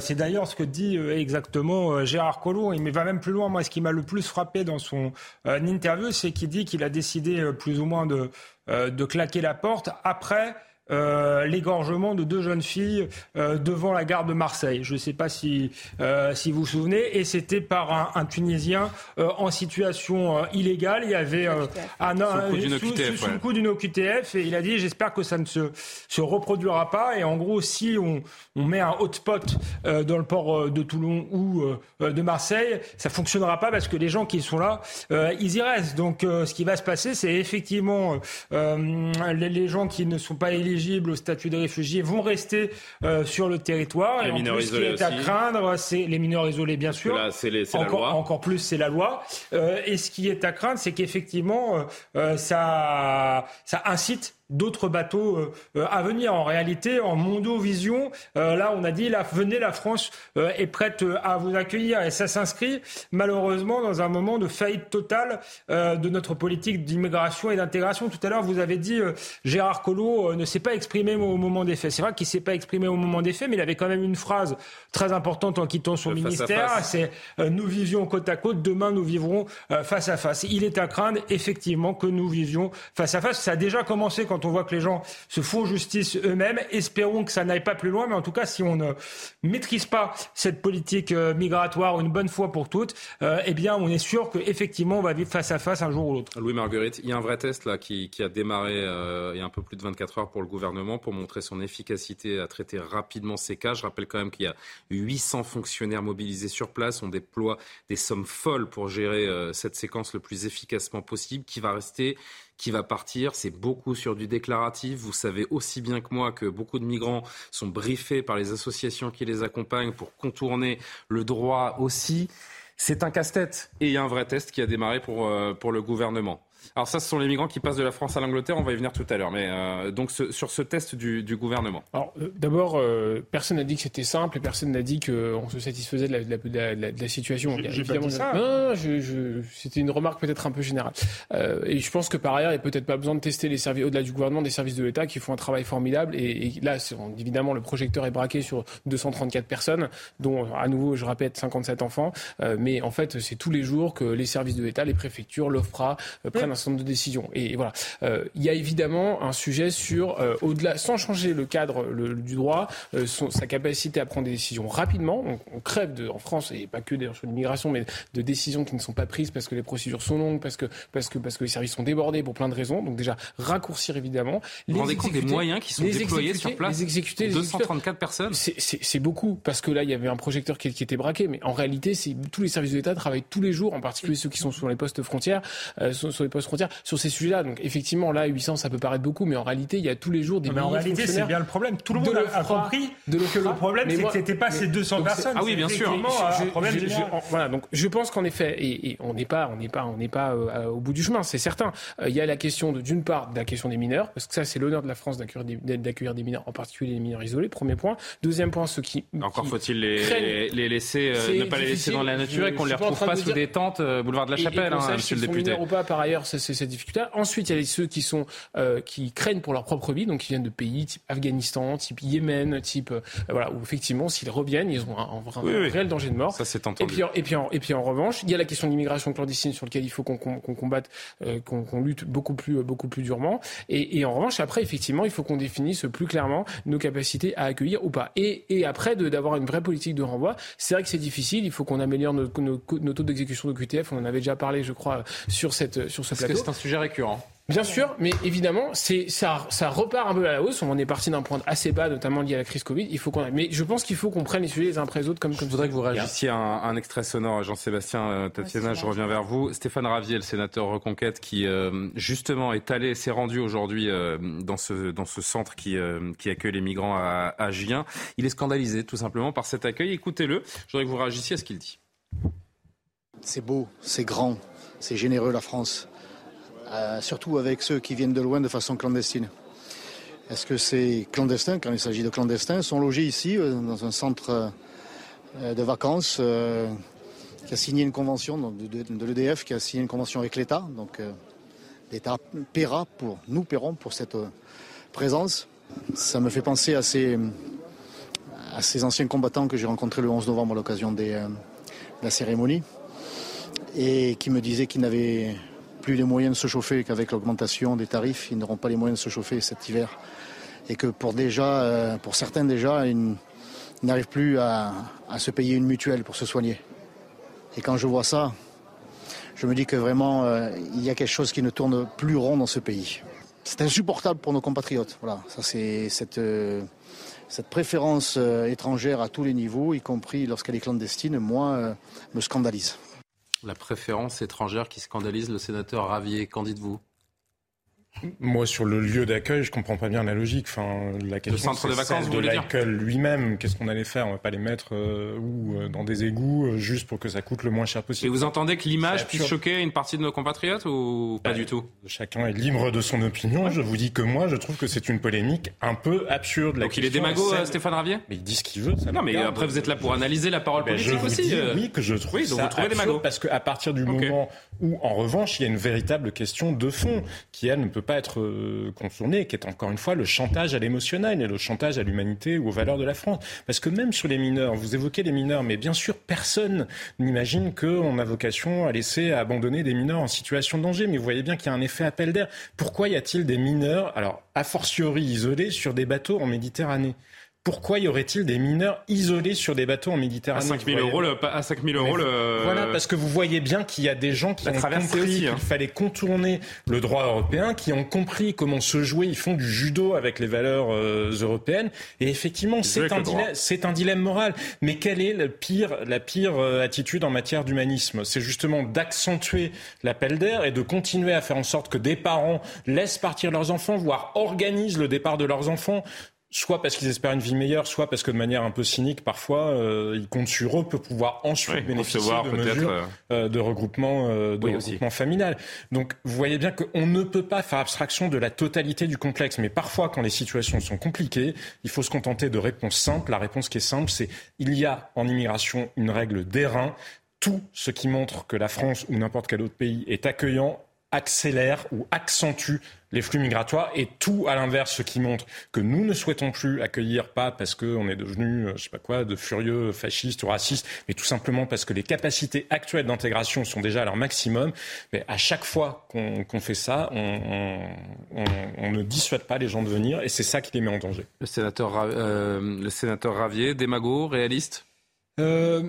c'est d'ailleurs ce que dit exactement Gérard Collomb. Il va même plus loin. Moi, ce qui m'a le plus frappé dans son interview, c'est qu'il dit qu'il a décidé plus ou moins de, de claquer la porte après euh, l'égorgement de deux jeunes filles euh, devant la gare de Marseille. Je ne sais pas si, euh, si vous vous souvenez. Et c'était par un, un Tunisien en situation illégale. Il y avait un, un, sous, le coup d'une OQTF et il a dit j'espère que ça ne se, se reproduira pas. Et en gros, si on, on met un hotspot dans le port de Toulon ou de Marseille, ça fonctionnera pas parce que les gens qui sont là, ils y restent. Donc, ce qui va se passer, c'est effectivement les, les gens qui ne sont pas éligibles au statut de réfugié vont rester euh, sur le territoire. Les et mineurs isolés ce qui est à craindre, c'est les mineurs isolés, bien sûr. Là, c'est encore, la loi. Encore plus, c'est la loi. Euh, et ce qui est à craindre, c'est qu'effectivement, euh, ça, ça incite d'autres bateaux euh, euh, à venir. En réalité, en Mondovision, euh, là, on a dit, là, venez, la France est prête à vous accueillir. Et ça s'inscrit malheureusement dans un moment de faillite totale de notre politique d'immigration et d'intégration. Tout à l'heure, vous avez dit, Gérard Collot ne s'est pas exprimé au moment des faits. C'est vrai qu'il s'est pas exprimé au moment des faits, mais il avait quand même une phrase très importante en quittant son ministère. C'est nous vivions côte à côte, demain nous vivrons face à face. Il est à craindre effectivement que nous vivions face à face. Ça a déjà commencé quand on voit que les gens se font justice eux-mêmes. Espérons que ça n'aille pas plus loin, mais en tout cas, si on ne maîtrise pas cette politique euh, migratoire une bonne fois pour toutes, euh, eh bien, on est sûr qu'effectivement, on va vivre face à face un jour ou l'autre. Louis Marguerite, il y a un vrai test là qui, a démarré euh, il y a un peu plus de 24 heures pour le gouvernement pour montrer son efficacité à traiter rapidement ces cas. Je rappelle quand même qu'il y a 800 fonctionnaires mobilisés sur place. On déploie des sommes folles pour gérer cette séquence le plus efficacement possible qui va rester qui va partir. C'est beaucoup sur du déclaratif. Vous savez aussi bien que moi que beaucoup de migrants sont briefés par les associations qui les accompagnent pour contourner le droit aussi. C'est un casse-tête et il y a un vrai test qui a démarré pour, euh, pour le gouvernement. Alors ça, ce sont les migrants qui passent de la France à l'Angleterre. On va y venir tout à l'heure. Mais euh, donc sur ce test du, gouvernement. Alors euh, d'abord, euh, personne n'a dit que c'était simple et personne n'a dit qu'on se satisfaisait de la, de la, situation. J'ai pas dit ça. Non, c'était une remarque peut-être un peu générale. et je pense que par ailleurs, il n'y a peut-être pas besoin de tester les services au-delà du gouvernement, des services de l'État qui font un travail formidable. Et, là, évidemment, le projecteur est braqué sur 234 personnes, dont à nouveau, je répète, 57 enfants. mais en fait, c'est tous les jours que les services de l'État, les préfectures, l'OFPRA prennent un certain nombre de décisions. Et, voilà, euh, il y a évidemment un sujet sur, euh, au-delà, sans changer le cadre du droit, euh, sa capacité à prendre des décisions rapidement. On, crève de, en France, et pas que d'ailleurs sur l'immigration, mais de décisions qui ne sont pas prises parce que les procédures sont longues, parce que, parce que, parce que les services sont débordés pour plein de raisons. Donc déjà, raccourcir évidemment. Vous vous rendez compte des moyens qui sont déployés sur place Les exécuter. 234 personnes C'est beaucoup, parce que là, il y avait un projecteur qui, qui était braqué, mais en réalité, tous les services de l'État travaillent tous les jours, en particulier ceux qui sont sur les postes frontières, sur les postes frontières, sur ces sujets-là. Donc effectivement, là, 800, ça peut paraître beaucoup, mais en réalité, il y a tous les jours des mais en réalité, c'est bien le problème. Tout le monde a, compris de que le problème, c'est que c'était pas ces 200 personnes. Ah oui, bien sûr. problème voilà, donc je pense qu'en effet, et, on n'est pas, on n'est pas, on n'est pas euh, au bout du chemin, c'est certain. Euh, il y a la question d'une part de la question des mineurs, parce que ça, c'est l'honneur de la France d'accueillir des, mineurs, en particulier les mineurs isolés. Premier point. Deuxième point, ceux qui encore faut-il les, les, laisser, euh, ne pas les laisser dans la nature et qu'on ne les retrouve pas sous des tentes boulevard de la Chapelle, hein, monsieur le député. ou pas, par ailleurs, c'est cette difficulté. Ensuite, il y a ceux qui sont euh, qui craignent pour leur propre vie, donc qui viennent de pays type Afghanistan, type Yémen, type euh, voilà où effectivement s'ils reviennent, ils ont un, réel danger de mort. Ça c'est entendu. Et puis, et puis, en, et puis en revanche, il y a la question de l'immigration clandestine sur laquelle il faut qu'on combatte, euh, qu'on lutte beaucoup plus beaucoup plus durement. Et, et, en revanche, après effectivement, il faut qu'on définisse plus clairement nos capacités à accueillir ou pas. Et, et après d'avoir une vraie politique de renvoi, c'est vrai que c'est difficile. Il faut qu'on améliore nos, nos, nos, taux d'exécution de QTF. On en avait déjà parlé, je crois, sur cette sur ce plateau. c'est un sujet récurrent. Bien sûr, mais évidemment, c'est ça, ça repart un peu à la hausse. On est parti d'un point assez bas, notamment lié à la crise Covid. Il faut qu'on, mais je pense qu'il faut qu'on prenne les sujets les uns après les autres, comme. comme je voudrais que vous réagissiez à un, extrait sonore, Jean-Sébastien euh, Tatiana. je reviens vers vous. Stéphane Ravier, le sénateur Reconquête, qui euh, justement est allé, s'est rendu aujourd'hui euh, dans ce dans ce centre qui qui accueille les migrants à, à Gien. Il est scandalisé tout simplement par cet accueil. Écoutez-le. Je voudrais que vous réagissiez à ce qu'il dit. C'est beau, c'est grand, c'est généreux la France. Euh, surtout avec ceux qui viennent de loin de façon clandestine. Est-ce que ces clandestins, quand il s'agit de clandestins, sont logés ici, euh, dans un centre euh, de vacances qui a signé une convention de, l'EDF, qui a signé une convention avec l'État. Donc l'État paiera pour, nous paierons pour cette présence. Ça me fait penser à ces, à ces anciens combattants que j'ai rencontrés le 11 novembre à l'occasion de la cérémonie et qui me disaient qu'ils n'avaient plus les moyens de se chauffer qu'avec l'augmentation des tarifs, ils n'auront pas les moyens de se chauffer cet hiver. Et que pour déjà, euh, pour certains déjà, ils n'arrivent plus à, se payer une mutuelle pour se soigner. Et quand je vois ça, je me dis que vraiment, euh, il y a quelque chose qui ne tourne plus rond dans ce pays. C'est insupportable pour nos compatriotes. Voilà, ça c'est cette, euh, cette préférence étrangère à tous les niveaux, y compris lorsqu'elle est clandestine, moi, me scandalise. La préférence étrangère qui scandalise le sénateur Ravier. Qu'en dites-vous? Moi, sur le lieu d'accueil, je comprends pas bien la logique. Enfin, la question le centre de vacances, de l'accueil lui-même. Qu'est-ce qu'on allait faire? On va pas les mettre euh, ou euh, dans des égouts euh, juste pour que ça coûte le moins cher possible. Et vous entendez que l'image puisse choquer une partie de nos compatriotes ou pas bah, du tout? Chacun est libre de son opinion. Je vous dis que moi, je trouve que c'est une polémique un peu absurde. Donc il est démago, Stéphane Ravier? Mais il dit ce qu'il veut. non, mais après vous êtes là pour analyser la parole politique je aussi. oui, que je trouve ça absurde parce qu'à partir du moment où, en revanche, il y a une véritable question de fond qui elle ne peut pas être contourné, qui est encore une fois le chantage à l'émotionnel et le chantage à l'humanité ou aux valeurs de la France. Parce que même sur les mineurs, vous évoquez les mineurs, mais bien sûr, personne n'imagine qu'on a vocation à laisser abandonner des mineurs en situation de danger. Mais vous voyez bien qu'il y a un effet appel d'air. Pourquoi y a-t-il des mineurs, alors a fortiori isolés, sur des bateaux en Méditerranée? Pourquoi y aurait-il des mineurs isolés sur des bateaux en Méditerranée À 5 000 euros, le, à 5 000 euros le... Voilà, parce que vous voyez bien qu'il y a des gens qui ont compris aussi, hein. qu'il fallait contourner le droit européen, qui ont compris comment se jouer. Ils font du judo avec les valeurs euh, européennes. Et effectivement, c'est un, dilemme, c'est un dilemme moral. Mais quelle est la pire, la pire euh, attitude en matière d'humanisme? C'est justement d'accentuer l'appel d'air et de continuer à faire en sorte que des parents laissent partir leurs enfants, voire organisent le départ de leurs enfants soit parce qu'ils espèrent une vie meilleure, soit parce que de manière un peu cynique, parfois, euh, ils comptent sur eux pour pouvoir ensuite Oui, bénéficier de mesures euh, euh, de regroupement, euh, de Oui, regroupement familial. Donc, vous voyez bien qu'on ne peut pas faire abstraction de la totalité du complexe. Mais parfois, quand les situations sont compliquées, il faut se contenter de réponses simples. La réponse qui est simple, c'est il y a en immigration une règle d'airain. Tout ce qui montre que la France ou n'importe quel autre pays est accueillant accélère ou accentue les flux migratoires et tout à l'inverse ce qui montre que nous ne souhaitons plus accueillir pas parce qu'on est devenu euh, je sais pas quoi de furieux fascistes ou racistes mais tout simplement parce que les capacités actuelles d'intégration sont déjà à leur maximum. Mais à chaque fois qu'on qu'on fait ça on, on- on- on ne dissuade pas les gens de venir et c'est ça qui les met en danger. Le sénateur, euh, le sénateur Ravier, démago, réaliste? Euh,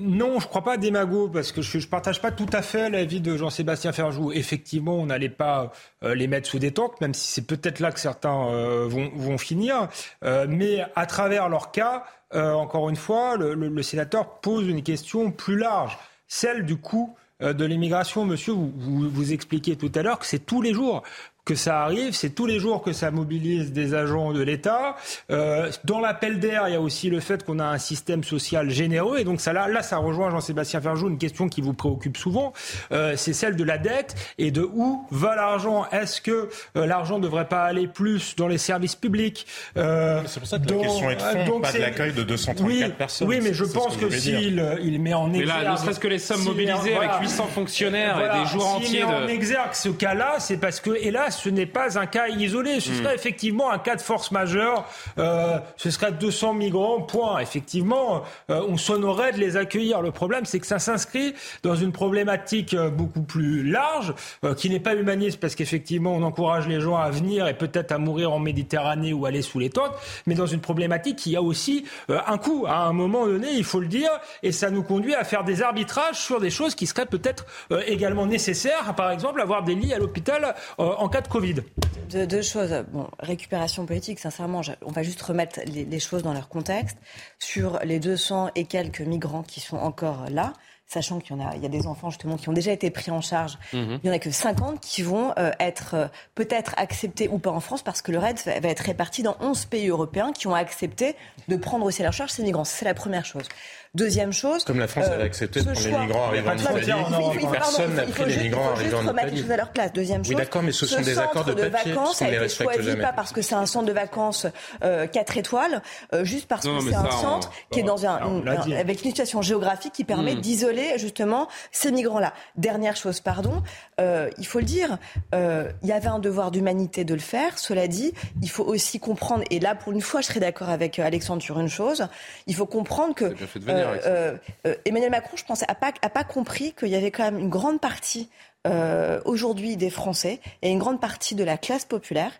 non, je crois pas à démago parce que je, je partage pas tout à fait l'avis de Jean-Sébastien Ferjou. Effectivement, on n'allait pas euh, les mettre sous détente, même si c'est peut-être là que certains euh, vont, finir. Mais à travers leur cas, encore une fois, le, sénateur pose une question plus large, celle du coût de l'immigration. Monsieur, vous, vous, vous expliquiez tout à l'heure que c'est tous les jours que ça arrive, c'est tous les jours que ça mobilise des agents de l'État. Euh, dans l'appel d'air, il y a aussi le fait qu'on a un système social généreux, et donc ça là, là ça rejoint Jean-Sébastien Ferjou une question qui vous préoccupe souvent, euh, c'est celle de la dette et de où va l'argent. Est-ce que euh, l'argent ne devrait pas aller plus dans les services publics euh, C'est pour ça que la question est de fond, pas de l'accueil de 234 oui, personnes. Oui, mais je pense que que, s'il dire. il met en Mais exergue... là, ne serait-ce que les sommes s'il- mobilisées avec 800 fonctionnaires et des jours s'il entiers met de- en exergue ce cas-là, c'est parce que, hélas, ce n'est pas un cas isolé. Ce Hmm. serait effectivement un cas de force majeure. Euh, ce serait 200 migrants, point. Effectivement, euh, on s'honorerait de les accueillir. Le problème, c'est que ça s'inscrit dans une problématique euh, beaucoup plus large, euh, qui n'est pas humaniste, parce qu'effectivement, on encourage les gens à venir et peut-être à mourir en Méditerranée ou aller sous les tentes, mais dans une problématique qui a aussi un coût. À un moment donné, il faut le dire, et ça nous conduit à faire des arbitrages sur des choses qui seraient peut-être également nécessaires, par exemple avoir des lits à l'hôpital en cas de Covid. Deux, deux choses. Bon, récupération politique, sincèrement, on va juste remettre les, les choses dans leur contexte. Sur les 200 et quelques migrants qui sont encore là, sachant qu'il y en a, il y a des enfants justement qui ont déjà été pris en charge. Mhm. Il y en a que 50 qui vont euh, être euh, peut-être acceptés ou pas en France parce que le RAID va, va être réparti dans 11 pays européens qui ont accepté de prendre aussi à leur charge ces migrants. C'est la première chose. Deuxième chose. Comme la France euh, avait accepté de prendre les migrants arrivant en Italie, personne n'a pris les migrants arrivant en Italie. choses à leur place. Deuxième Oui, chose. d'accord, mais ce sont des accords de papier, vacances a les été respecte choisi jamais. pas parce que c'est un centre de vacances euh, 4 étoiles, euh, juste parce Non, que c'est un centre qui est dans un, l'a un- avec une situation géographique qui permet Mm. d'isoler justement ces migrants-là. Dernière chose, pardon, euh, il faut le dire, euh, il y avait un devoir d'humanité de le faire. Cela dit, il faut aussi comprendre, et là pour une fois je serais d'accord avec euh, Alexandre sur une chose, il faut comprendre que euh. Euh, euh, Emmanuel Macron, je pense, a pas, a pas compris qu'il y avait quand même une grande partie euh, aujourd'hui des Français et une grande partie de la classe populaire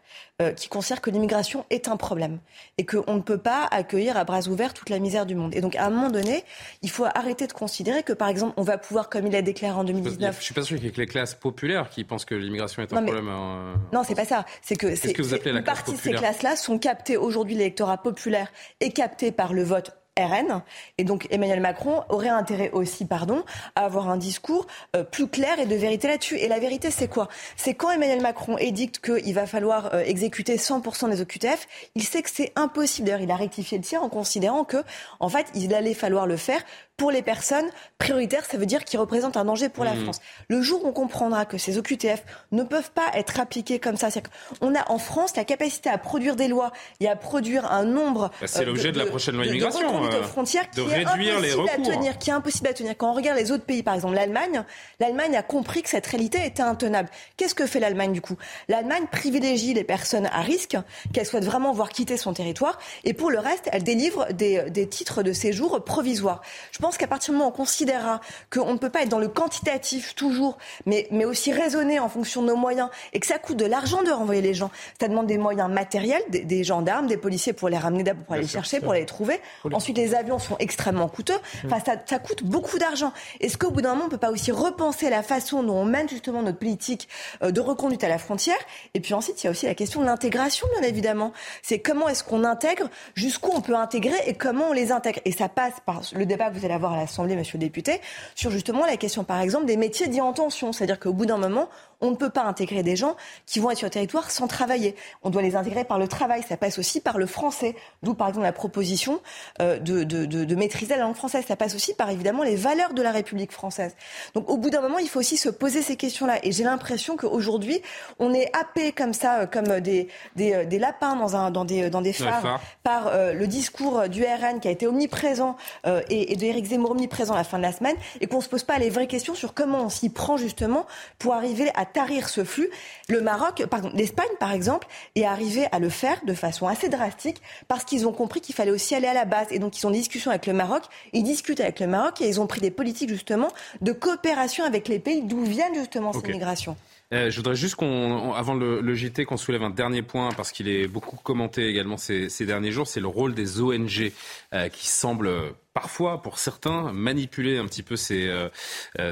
euh, qui considère que l'immigration est un problème et qu'on ne peut pas accueillir à bras ouverts toute la misère du monde. Et donc, à un moment donné, il faut arrêter de considérer que, par exemple, on va pouvoir, comme il a déclaré en Je 2019, suis pas sûr qu'il y ait que les classes populaires qui pensent que l'immigration est un Non, mais- problème. hein. Non, c'est pas ça. C'est que, c'est, que vous appelez la une classe partie de ces classes-là sont captées aujourd'hui, l'électorat populaire est capté par le vote RN. Et donc Emmanuel Macron aurait intérêt aussi, pardon, à avoir un discours euh, plus clair et de vérité là-dessus. Et la vérité, c'est quoi? C'est quand Emmanuel Macron édicte qu'il va falloir euh, exécuter 100% des OQTF, il sait que c'est impossible. D'ailleurs, il a rectifié le tir en considérant que, en fait, il allait falloir le faire pour les personnes prioritaires, ça veut dire qui représentent un danger pour la Mmh. France. Le jour où on comprendra que ces OQTF ne peuvent pas être appliqués comme ça, c'est-à-dire qu'on a en France la capacité à produire des lois et à produire un nombre. Bah, c'est euh, l'objet de la prochaine loi immigration, conduite aux frontières qui est impossible à tenir, qui est impossible à tenir. Quand on regarde les autres pays, par exemple l'Allemagne, l'Allemagne a compris que cette réalité était intenable. Qu'est-ce que fait l'Allemagne du coup? L'Allemagne privilégie les personnes à risque qu'elle souhaite vraiment voir quitter son territoire, et pour le reste, elle délivre des, des titres de séjour provisoires. Je pense qu'à partir du moment où on considérera qu'on ne peut pas être dans le quantitatif toujours, mais, mais aussi raisonner en fonction de nos moyens, et que ça coûte de l'argent de renvoyer les gens, ça demande des moyens matériels, des, des gendarmes, des policiers pour les ramener d'abord, pour aller les chercher, pour les trouver. Ensuite, les avions sont extrêmement coûteux. Enfin, ça, ça coûte beaucoup d'argent. Est-ce qu'au bout d'un moment, on ne peut pas aussi repenser la façon dont on mène justement notre politique euh, de reconduite à la frontière? Et puis ensuite, il y a aussi la question de l'intégration, bien évidemment. C'est comment est-ce qu'on intègre, jusqu'où on peut intégrer et comment on les intègre? Et ça passe par le débat que vous allez avoir à l'Assemblée, monsieur le député, sur justement la question, par exemple, des métiers dits en tension. C'est-à-dire qu'au bout d'un moment, on ne peut pas intégrer des gens qui vont être sur le territoire sans travailler. On doit les intégrer par le travail. Ça passe aussi par le français. D'où, par exemple, la proposition euh, de, de, de, de maîtriser la langue française. Ça passe aussi par, évidemment, les valeurs de la République française. Donc, au bout d'un moment, il faut aussi se poser ces questions-là. Et j'ai l'impression qu'aujourd'hui, on est happé comme ça, euh, comme des, des, euh, des lapins dans, un, dans, des, dans des phares, phares. par euh, le discours du RN qui a été omniprésent euh, et, et de Éric Zemmour omniprésent à la fin de la semaine, et qu'on ne se pose pas les vraies questions sur comment on s'y prend justement pour arriver à tarir ce flux. Le Maroc, pardon, l'Espagne par exemple, est arrivé à le faire de façon assez drastique parce qu'ils ont compris qu'il fallait aussi aller à la base. Et donc ils sont en discussion avec le Maroc, ils discutent avec le Maroc et ils ont pris des politiques justement de coopération avec les pays d'où viennent justement ces migrations. Euh, je voudrais juste qu'on, on- avant le, le JT, qu'on soulève un dernier point parce qu'il est beaucoup commenté également ces, derniers jours. C'est le rôle des ONG euh, qui semblent euh, parfois, pour certains, manipuler un petit peu ces,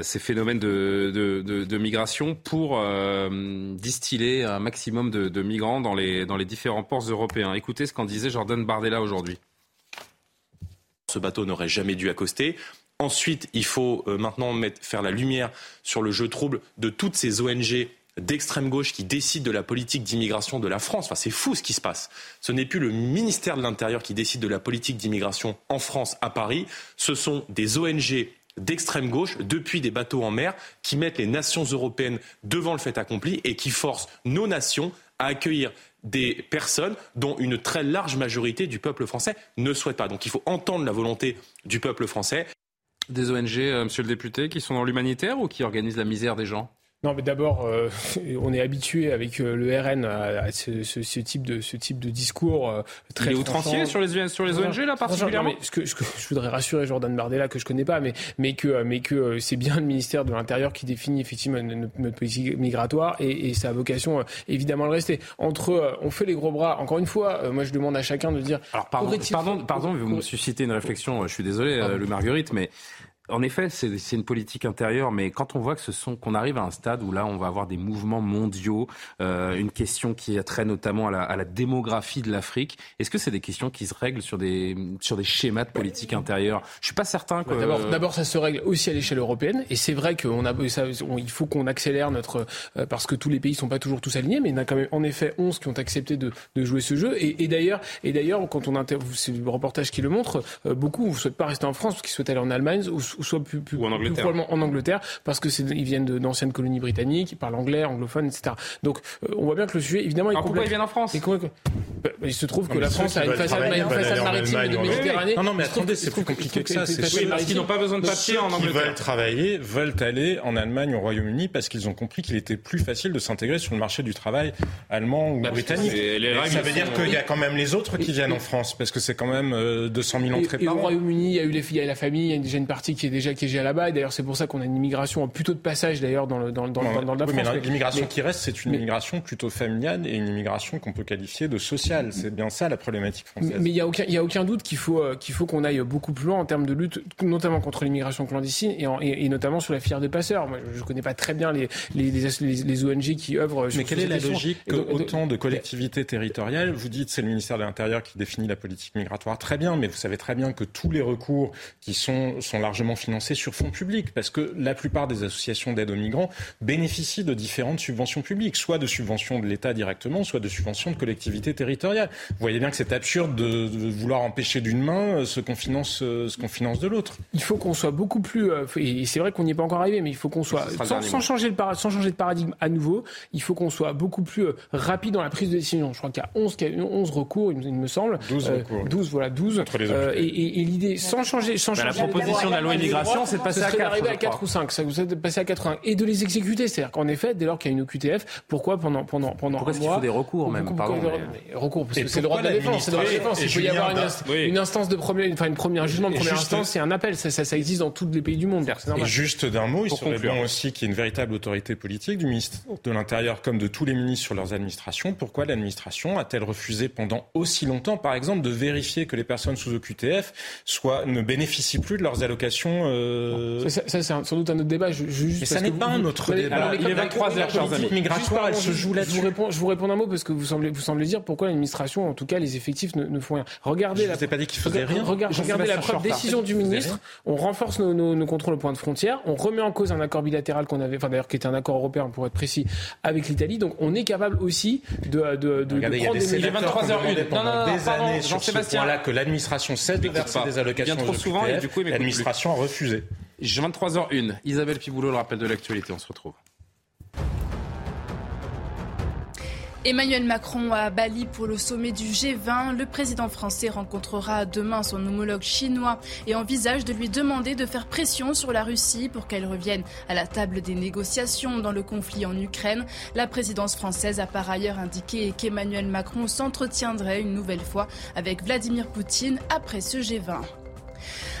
ces phénomènes de, de, de- migration pour distiller un maximum de, de migrants dans les, dans les différents ports européens. Écoutez ce qu'en disait Jordan Bardella aujourd'hui. Ce bateau n'aurait jamais dû accoster. Ensuite, il faut euh, maintenant faire la lumière sur le jeu trouble de toutes ces ONG d'extrême gauche qui décident de la politique d'immigration de la France. Enfin, c'est fou ce qui se passe. Ce n'est plus le ministère de l'Intérieur qui décide de la politique d'immigration en France, à Paris. Ce sont des ONG d'extrême gauche, depuis des bateaux en mer, qui mettent les nations européennes devant le fait accompli et qui forcent nos nations à accueillir des personnes dont une très large majorité du peuple français ne souhaite pas. Donc il faut entendre la volonté du peuple français. Des ONG, euh, monsieur le député, qui sont dans l'humanitaire ou qui organisent la misère des gens? Non, mais d'abord, euh, on est habitué avec euh, le RN à, à ce, ce- ce type de ce type de discours euh, très Il est outrancier sur les, sur les ONG, là, particulièrement non, mais ce que, ce que je voudrais rassurer Jordan Bardella, que je connais pas, mais, mais que, mais que euh, c'est bien le ministère de l'Intérieur qui définit effectivement notre, politique migratoire et, et ça a vocation évidemment le rester. Entre, on fait les gros bras, encore une fois, moi je demande à chacun de dire. Alors, pardon, pardon, pardon, vous me suscitez une réflexion. Je suis désolé, le Marguerite, mais en effet, c'est une politique intérieure. Mais quand on voit que ce sont, qu'on arrive à un stade où là, on va avoir des mouvements mondiaux, euh, une question qui a trait notamment à la, à la démographie de l'Afrique. Est-ce que c'est des questions qui se règlent sur des sur des schémas de politique intérieure? Je suis pas certain que. D'abord, d'abord, ça se règle aussi à l'échelle européenne, et c'est vrai qu'on a, ça, on- il faut qu'on accélère notre, euh, parce que tous les pays sont pas toujours tous alignés, mais il y en a quand même en effet 11 qui ont accepté de, de jouer ce jeu, et, et d'ailleurs, et d'ailleurs, quand on c'est le reportage qui le montre, euh, beaucoup ne souhaitent pas rester en France parce qu'ils souhaitent aller en Allemagne ou soit plus, plus, Ou en plus probablement en Angleterre, parce que c'est, ils viennent d'anciennes colonies britanniques, ils parlent anglais, anglophone, etc. Donc, euh, on voit bien que le sujet, évidemment, Alors pourquoi ils viennent en France Bah, Il se trouve que la France a une façade, maritime Allemagne de Méditerranée. Non, non, mais Il attendez, c'est il plus compliqué que il ça, c'est Parce qu'ils n'ont pas besoin de papier en Angleterre. veulent travailler veulent aller en Allemagne, au Royaume-Uni, parce qu'ils ont compris qu'il était plus facile de s'intégrer sur le marché du travail allemand ou Bah, britannique. ça veut dire qu'il y a quand même les autres qui viennent en France, parce que c'est quand même euh, 200 000 entrées par au an. Royaume-Uni, il y a eu les filles, il y a la famille, il y a déjà une partie qui est déjà qui est déjà là-bas. Et d'ailleurs, c'est pour ça qu'on a une immigration plutôt de passage d'ailleurs dans le dans, dans, dans, dans la oui, mais France. la- l'immigration mais- qui reste, c'est une mais- immigration plutôt familiale et une immigration qu'on peut qualifier de sociale. C'est bien ça la problématique Mais française. mais il y a aucun il y a aucun doute qu'il faut euh, qu'il faut qu'on aille beaucoup plus loin en termes de lutte, notamment contre l'immigration clandestine et, en- et, et notamment sur la filière des passeurs. Moi, je, je connais pas très bien les les, les, les- les ONG qui œuvrent. sur Mais quelle est la logique que donc- autant de collectivités territoriales, vous dites c'est le ministère de l'Intérieur qui définit la politique migratoire, très bien, mais vous savez très bien que tous les recours qui sont, sont largement financés sur fonds publics, parce que la plupart des associations d'aide aux migrants bénéficient de différentes subventions publiques, soit de subventions de l'État directement, soit de subventions de collectivités territoriales. Vous voyez bien que c'est absurde de, vouloir empêcher d'une main ce qu'on finance, ce qu'on finance de l'autre. Il faut qu'on soit beaucoup plus, et c'est vrai qu'on n'y est pas encore arrivé, mais il faut qu'on soit, sans, changer le sans changer de paradigme à nouveau, il faut qu'on soit beaucoup plus rapide dans la prise de décision. Je crois qu'il y a 11, 11 recours, il me semble. 12 recours. 12, voilà, 12. Euh, et, et, l'idée, sans changer, sans changer la proposition de la loi c'est de passer à 4. arriver à 4 ou 5, ça vous êtes de passer à 80 et de les exécuter. C'est-à-dire qu'en effet, dès lors qu'il y a une OQTF, pourquoi pendant pendant pendant pourquoi un mois, il faut des recours même Pardon, mais... recours parce que c'est le droit de la défense. C'est le droit de la défense. Il peut y avoir une, instance de premier, enfin une première jugement de première instance et un appel. Ça, ça, existe dans tous les pays du monde. Et juste d'un mot, il serait bon aussi qu'il y ait une véritable autorité politique du ministre de l'Intérieur comme de tous les ministres sur leurs administrations. Pourquoi l'administration a-t-elle refusé pendant aussi longtemps, par exemple, de vérifier que les personnes sous OQTF soient, ne bénéficient plus de leurs allocations euh... Ça, ça c'est sans doute un autre débat. Je, juste Mais ça n'est pas un autre débat. Alors, il est 23 heures, chers amis. migratoire, elle se joue là-dessus. Je vous réponds, je vous réponds un mot parce que vous semblez, vous semblez dire pourquoi l'administration, en tout cas les effectifs, ne, ne font rien. Regardez je la. pas dit qu'il faisait rien. Regardez, regardez la preuve décision du ministre. On renforce nos, nos, nos contrôles au point de frontière. On remet en cause un accord bilatéral qu'on avait, enfin d'ailleurs qui était un accord européen pour être précis, avec l'Italie. Donc on est capable aussi de, de, de, Regardez, de prendre il y a des, des 23h01 pendant non, non, des années sur ce point-là que l'administration cesse de verser des allocations bien trop souvent et du coup l'administration a refusé. 23h01. Isabelle Piboulot, le rappel de l'actualité. On se retrouve. Emmanuel Macron à Bali pour le sommet du G20. Le président français rencontrera demain son homologue chinois et envisage de lui demander de faire pression sur la Russie pour qu'elle revienne à la table des négociations dans le conflit en Ukraine. La présidence française a par ailleurs indiqué qu'Emmanuel Macron s'entretiendrait une nouvelle fois avec Vladimir Poutine après ce G20.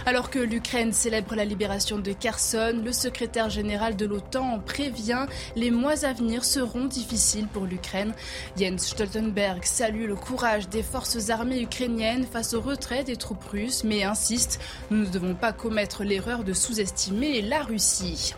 Alors que l'Ukraine célèbre la libération de Kherson, le secrétaire général de l'OTAN prévient les mois à venir seront difficiles pour l'Ukraine. Jens Stoltenberg salue le courage des forces armées ukrainiennes face au retrait des troupes russes, mais insiste, nous ne devons pas commettre l'erreur de sous-estimer la Russie.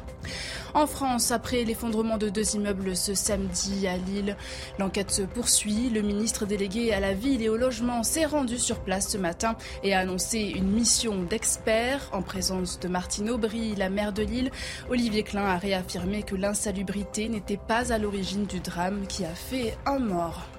En France, après l'effondrement de deux immeubles ce samedi à Lille, l'enquête se poursuit. Le ministre délégué à la ville et au logement s'est rendu sur place ce matin et a annoncé une mission d'experts en présence de Martine Aubry, la maire de Lille. Olivier Klein a réaffirmé que l'insalubrité n'était pas à l'origine du drame qui a fait un mort.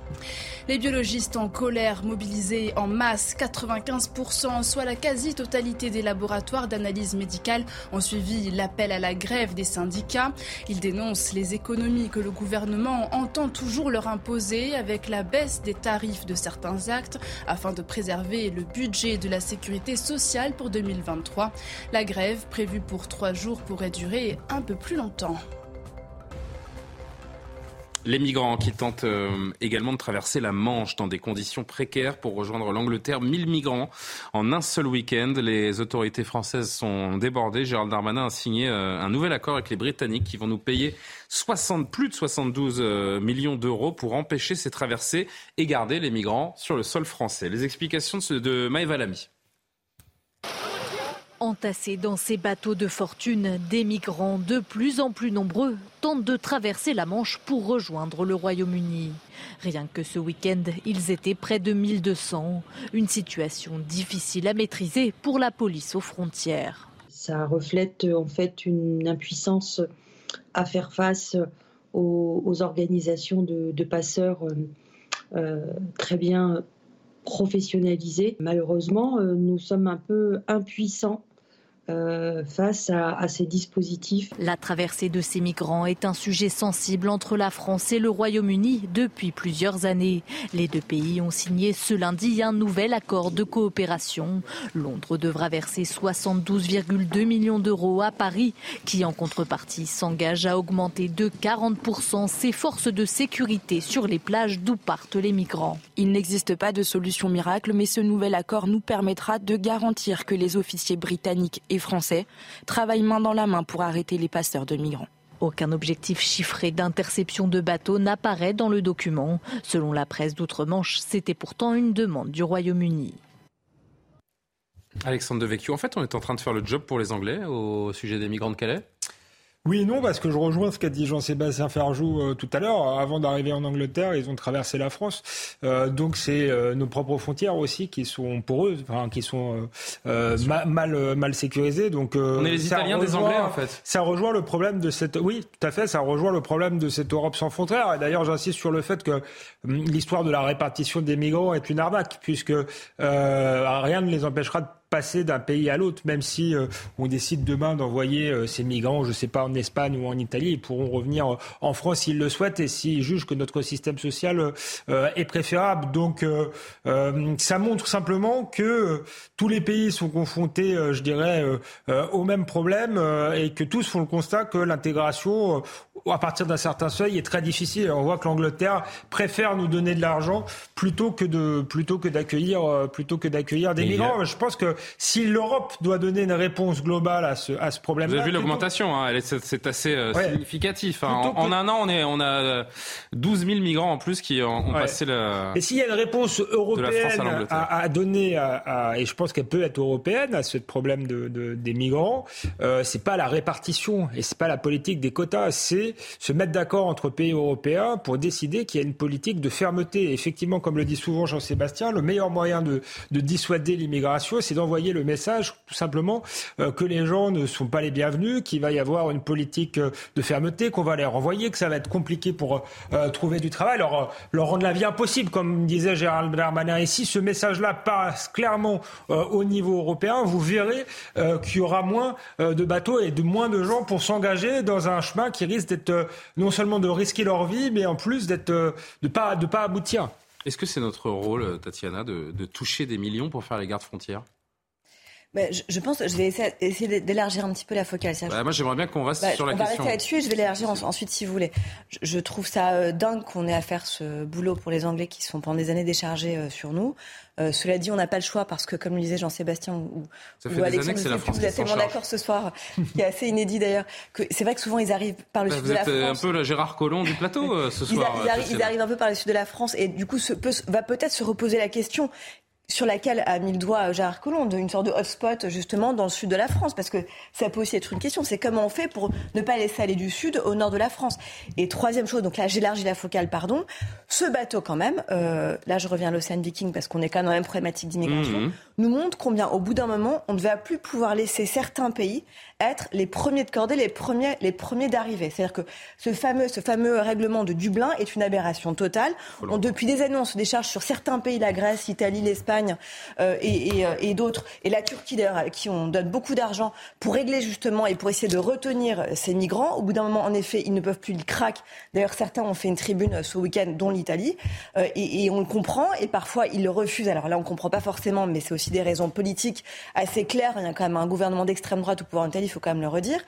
Les biologistes en colère mobilisés en masse, 95%, soit la quasi-totalité des laboratoires d'analyse médicale, ont suivi l'appel à la grève des syndicats. Ils dénoncent les économies que le gouvernement entend toujours leur imposer avec la baisse des tarifs de certains actes afin de préserver le budget de la sécurité sociale pour 2023. La grève, prévue pour trois jours, pourrait durer un peu plus longtemps. Les migrants qui tentent euh, également de traverser la Manche dans des conditions précaires pour rejoindre l'Angleterre. 1000 migrants en un seul week-end. Les autorités françaises sont débordées. Gérald Darmanin a signé euh, un nouvel accord avec les Britanniques qui vont nous payer 60, plus de 72 euh, millions d'euros pour empêcher ces traversées et garder les migrants sur le sol français. Les explications de Lamy. Entassés dans ces bateaux de fortune, des migrants de plus en plus nombreux tentent de traverser la Manche pour rejoindre le Royaume-Uni. Rien que ce week-end, ils étaient près de 1200. Une situation difficile à maîtriser pour la police aux frontières. Ça reflète en fait une impuissance à faire face aux, organisations de, passeurs euh, très bien professionnalisés. Malheureusement, euh, nous sommes un peu impuissants euh, face à, ces dispositifs. La traversée de ces migrants est un sujet sensible entre la France et le Royaume-Uni depuis plusieurs années. Les deux pays ont signé ce lundi un nouvel accord de coopération. Londres devra verser 72,2 millions d'euros à Paris, qui en contrepartie s'engage à augmenter de 40% ses forces de sécurité sur les plages d'où partent les migrants. Il n'existe pas de solution miracle, mais ce nouvel accord nous permettra de garantir que les officiers britanniques et français travaillent main dans la main pour arrêter les passeurs de migrants. Aucun objectif chiffré d'interception de bateaux n'apparaît dans le document. Selon la presse d'outre-Manche, c'était pourtant une demande du Royaume-Uni. Alexandre Devecchio, en fait, on est en train de faire le job pour les Anglais au sujet des migrants de Calais? Oui et non, parce que je rejoins ce qu'a dit Jean-Sébastien Ferjou euh, tout à l'heure. Avant d'arriver en Angleterre, ils ont traversé la France. Euh, donc c'est euh, nos propres frontières aussi qui sont poreuses, enfin, qui sont mal, mal sécurisées. Donc, On est les Italiens des Anglais, en fait. Ça rejoint le problème de cette... Oui, tout à fait, ça rejoint le problème de cette Europe sans frontières. Et d'ailleurs, j'insiste sur le fait que hum, l'histoire de la répartition des migrants est une arnaque, puisque rien ne les empêchera de passer d'un pays à l'autre, même si euh, on décide demain d'envoyer euh, ces migrants, je ne sais pas, en Espagne ou en Italie, ils pourront revenir euh, en France s'ils le souhaitent et s'ils jugent que notre système social est préférable. Donc ça montre simplement que tous les pays sont confrontés, je dirais, au même problème et que tous font le constat que l'intégration à partir d'un certain seuil est très difficile. On voit que l'Angleterre préfère nous donner de l'argent plutôt que de plutôt que d'accueillir plutôt que d'accueillir des migrants. Je pense que si l'Europe doit donner une réponse globale à ce, à ce problème-là. Vous avez vu l'augmentation, hein, c'est assez euh, significatif. Hein. En, un an, on, est, on a 12 000 migrants en plus qui ont, passé la. Et s'il y a une réponse européenne à, à, donner, à, et je pense qu'elle peut être européenne à ce problème de, de des migrants, euh, c'est pas la répartition et c'est pas la politique des quotas, c'est se mettre d'accord entre pays européens pour décider qu'il y a une politique de fermeté. effectivement, comme le dit souvent Jean-Sébastien, le meilleur moyen de, de dissuader l'immigration, c'est d'envoyer le message tout simplement euh, que les gens ne sont pas les bienvenus, qu'il va y avoir une politique euh, de fermeté, qu'on va les renvoyer, que ça va être compliqué pour euh, trouver du travail, leur, leur rendre la vie impossible, comme disait Gérald Darmanin. Et si ce message-là passe clairement au niveau européen, vous verrez qu'il y aura moins de bateaux et de moins de gens pour s'engager dans un chemin qui risque d'être non seulement de risquer leur vie, mais en plus d'être de pas de pas aboutir. Est-ce que c'est notre rôle, Tatiana, de toucher des millions pour faire les gardes frontières? Je, pense que je vais essayer, d'élargir un petit peu la focale. Bah, moi, j'aimerais bien qu'on reste bah, sur la question. On va là-dessus et je vais l'élargir ensuite si vous voulez. Je, trouve ça euh, dingue qu'on ait à faire ce boulot pour les Anglais qui sont pendant des années déchargés euh, sur nous. Euh, cela dit, on n'a pas le choix parce que, comme le disait Jean-Sébastien ou, ou Alexandre, vous êtes tellement d'accord ce soir, qui est assez inédit d'ailleurs, que c'est vrai que souvent ils arrivent par le bah, sud de la France. Vous êtes un peu le Gérard Collomb du plateau ce soir. Ils, arrivent, un peu par le sud de la France et du coup va peut-être se reposer la question sur laquelle a mis le doigt Gérard Collomb, une sorte de hotspot justement dans le sud de la France, parce que ça peut aussi être une question, c'est comment on fait pour ne pas laisser aller du sud au nord de la France. Et troisième chose, donc là j'élargis la focale, pardon, ce bateau quand même, euh, là je reviens à l'Océan Viking parce qu'on est quand même dans problématique d'immigration, mmh. Nous montre combien au bout d'un moment on ne va plus pouvoir laisser certains pays être les premiers de cordée, les premiers, les premiers d'arriver. C'est-à-dire que ce fameux, ce fameux règlement de Dublin est une aberration totale. depuis des années, on se décharge sur certains pays, la Grèce, l'Italie, l'Espagne euh, et, euh, et, d'autres, et la Turquie d'ailleurs, qui on donne beaucoup d'argent pour régler justement et pour essayer de retenir ces migrants. Au bout d'un moment, en effet, ils ne peuvent plus, ils craquent. D'ailleurs, certains ont fait une tribune ce week-end, dont l'Italie, euh, et, et, on le comprend. Et parfois, ils le refusent. Alors là, on ne comprend pas forcément, mais c'est aussi des raisons politiques assez claires. Il y a quand même un gouvernement d'extrême droite au pouvoir en Italie il faut quand même le redire.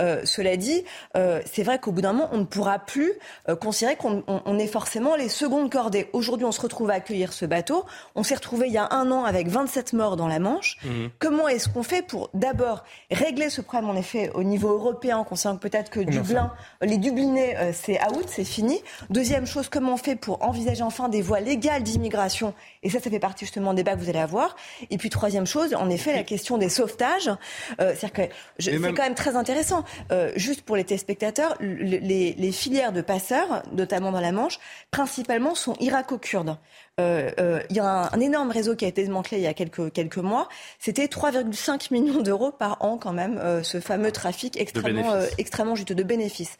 Euh, cela dit, euh, c'est vrai qu'au bout d'un moment, on ne pourra plus euh, considérer qu'on est forcément les secondes cordées. Aujourd'hui, on se retrouve à accueillir ce bateau. On s'est retrouvé il y a un an avec 27 morts dans la Manche. Mmh. Comment est-ce qu'on fait pour d'abord régler ce problème, en effet, au niveau européen, concernant peut-être que Dublin, les Dublinés, c'est out, c'est fini. Deuxième chose, comment on fait pour envisager enfin des voies légales d'immigration? Et ça, ça fait partie justement des débat que vous allez avoir. Et puis troisième chose, en effet, la question des sauvetages. C'est-à-dire que c'est quand même très intéressant. Euh, juste pour les téléspectateurs, les, les, filières de passeurs, notamment dans la Manche, principalement sont irako-kurdes. Euh, euh, il y a un, énorme réseau qui a été démantelé il y a quelques, quelques mois. C'était 3,5 millions d'euros par an quand même, euh, ce fameux trafic extrêmement, extrêmement juteux de bénéfices.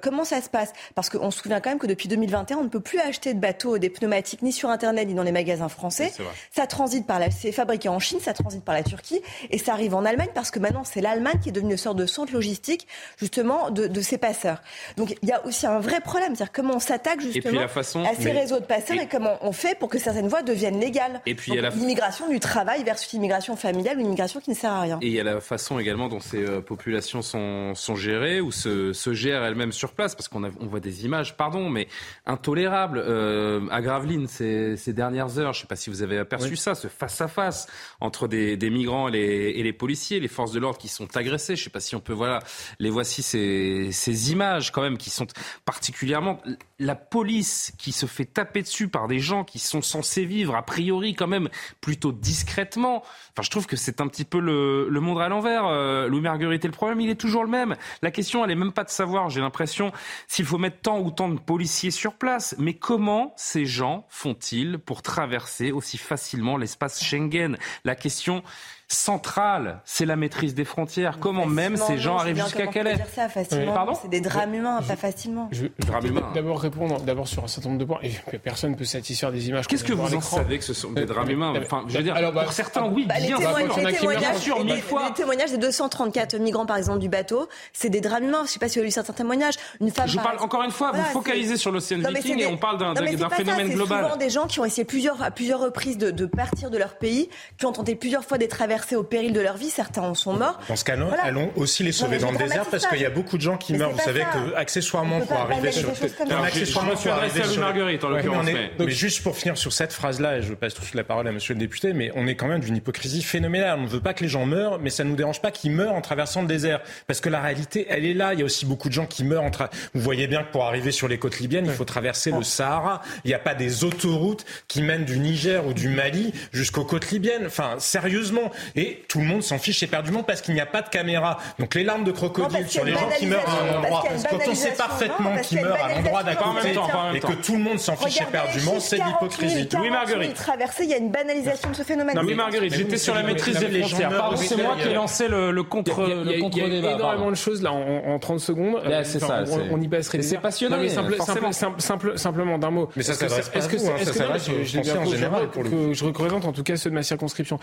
comment ça se passe? Parce qu'on se souvient quand même que depuis 2021, on ne peut plus acheter de bateaux, des pneumatiques, ni sur Internet, ni dans les magasins français. ça transite par la, c'est fabriqué en Chine, ça transite par la Turquie, et ça arrive en Allemagne parce que maintenant c'est l'Allemagne qui est devenue une sorte de centre logistique justement de, de ces passeurs. Donc il y a aussi un vrai problème, c'est-à-dire comment on s'attaque justement à ces réseaux de passeurs et, et comment on fait pour que certaines voies deviennent légales. Et puis l'immigration du travail versus l'immigration familiale ou l'immigration qui ne sert à rien. Et il y a la façon également dont ces euh, populations sont, sont gérées ou se, se gèrent elles-mêmes sur place, parce qu'on on voit des images, pardon, mais intolérables. Euh, à Gravelines, ces, ces, dernières heures, je ne sais pas si vous avez aperçu ça, ce face-à-face face entre des, migrants et les, policiers, les forces de l'ordre qui sont agressées. Je ne sais pas si on peut, voilà, les voici ces, ces images quand même qui sont particulièrement la police qui se fait taper dessus par des gens qui sont censés vivre a priori quand même plutôt discrètement. Enfin, je trouve que c'est un petit peu le, monde à l'envers. Euh, Louis Marguerite, et le problème, il est toujours le même. La question, elle est même pas de savoir, j'ai l'impression, s'il faut mettre tant ou tant de policiers sur place. Mais comment ces gens font-ils pour traverser aussi facilement l'espace Schengen? La question centrale, c'est la maîtrise des frontières. Comment même ces gens arrivent jusqu'à Calais? dire ça facilement. C'est des drames humains, pas facilement. Je, d'abord répondre d'abord sur un certain nombre de points. Et personne ne peut satisfaire des images. Qu'est-ce que vous en savez que ce sont des drames humains? Enfin, je veux dire, Alors, bah, pour certains, oui, bah. Les les témoignages des 234 migrants, par exemple, du bateau, c'est des drames humains. Je ne sais pas si vous avez lu certains témoignages. Une femme. Je parle encore une fois. Vous focalisez sur l'océan Viking et on parle d'un phénomène global. C'est souvent des gens qui ont essayé plusieurs à plusieurs reprises de partir de leur pays, qui ont tenté plusieurs fois des traversées au péril de leur vie, certains en sont morts. Dans ce cas-là, allons aussi les sauver dans le désert parce qu'il y a beaucoup de gens qui meurent. Vous savez que accessoirement pour arriver sur accessoirement pour arriver sur Marguerite en l'occurrence. Mais juste pour finir sur cette phrase-là, et je passe tout de suite la parole à Monsieur le député, mais on est quand même d'une hypocrisie phénoménale. On ne veut pas que les gens meurent, mais ça ne nous dérange pas qu'ils meurent en traversant le désert parce que la réalité, elle est là. Il y a aussi beaucoup de gens qui meurent. En Vous voyez bien que pour arriver sur les côtes libyennes, il faut traverser le Sahara. Il n'y a pas des autoroutes qui mènent du Niger ou du Mali jusqu'aux côtes libyennes. Enfin, sérieusement. Et tout le monde s'en fiche éperdument parce qu'il n'y a pas de caméra. Donc les larmes de crocodile sur les gens qui meurent à un endroit, quand on sait parfaitement qu'ils meurent à l'endroit d'à côté et que tout le monde s'en fiche éperdument, c'est l'hypocrisie. Oui, Marguerite. Traverser, il y a une banalisation de ce phénomène. Non, mais Marguerite, j'étais sur la maîtrise des frontières. c'est moi qui ai lancé le contre débat. Il y a énormément de choses là en 30 secondes. C'est ça. On y passerait. C'est passionnant. Simplement d'un mot. Mais ça s'adresse pas à vous. Je représente en tout cas ceux de ma circonscription.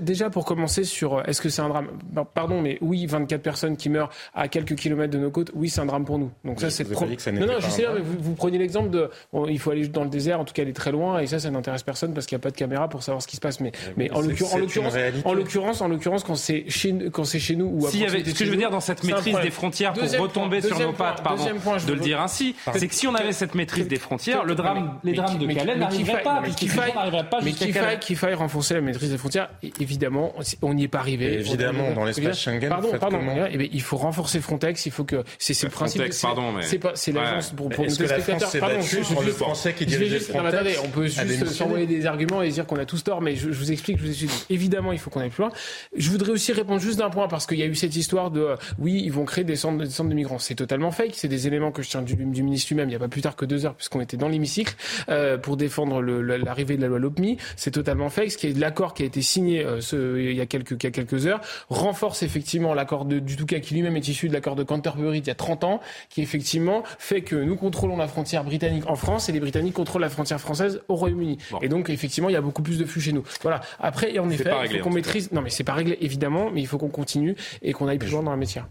Déjà pour commencer sur euh, est-ce que c'est un drame? Pardon, mais oui, 24 personnes qui meurent à quelques kilomètres de nos côtes, oui, c'est un drame pour nous. Donc ça, c'est. Non, non, je sais, mais vous, vous, prenez l'exemple de, il faut aller dans le désert, en tout cas aller très loin, et ça, ça n'intéresse personne parce qu'il n'y a pas de caméra pour savoir ce qui se passe. Mais, mais en l'occurrence, en l'occurrence, en l'occurrence, quand c'est chez, quand c'est chez nous ou si avait, ce que je veux dire dans cette maîtrise des frontières pour retomber sur nos pattes, pardon, de le dire ainsi, c'est que si on avait cette maîtrise des frontières, le drame, les drames de Calais n'arriveraient pas, qu'il faille, qu'il faille renforcer la maîtrise des frontières. Évidemment, on n'y est pas arrivé. Évidemment, dans l'espace Schengen. Pardon, pardon. Eh il faut renforcer Frontex. Il faut que c'est le principe. Frontex, pardon, mais c'est pas c'est l'agence pour pour le français qui dirige Frontex. On peut juste s'envoyer des arguments et dire qu'on a tous tort, mais je vous explique, je vous explique. Évidemment, il faut qu'on aille plus loin. Je voudrais aussi répondre juste d'un point parce qu'il y a eu cette histoire de oui, ils vont créer des centres, des centres de migrants. C'est totalement fake. C'est des éléments que je tiens du, du ministre lui-même. Il n'y a pas plus tard que deux heures puisqu'on était dans l'hémicycle euh, pour défendre l'arrivée de la loi LOPMI. C'est totalement fake. Ce qui est l'accord qui a été signé euh, ce, il y a quelques il y a quelques heures renforce effectivement l'accord du Touquet qui lui-même est issu de l'accord de Canterbury il y a 30 ans, qui effectivement fait que nous contrôlons la frontière britannique en France et les Britanniques contrôlent la frontière française au Royaume-Uni. Et donc effectivement, il y a beaucoup plus de flux chez nous. Voilà. Après, en effet, il faut qu'on maîtrise. Non, mais c'est pas réglé évidemment, mais il faut qu'on continue et qu'on aille plus loin dans la métier.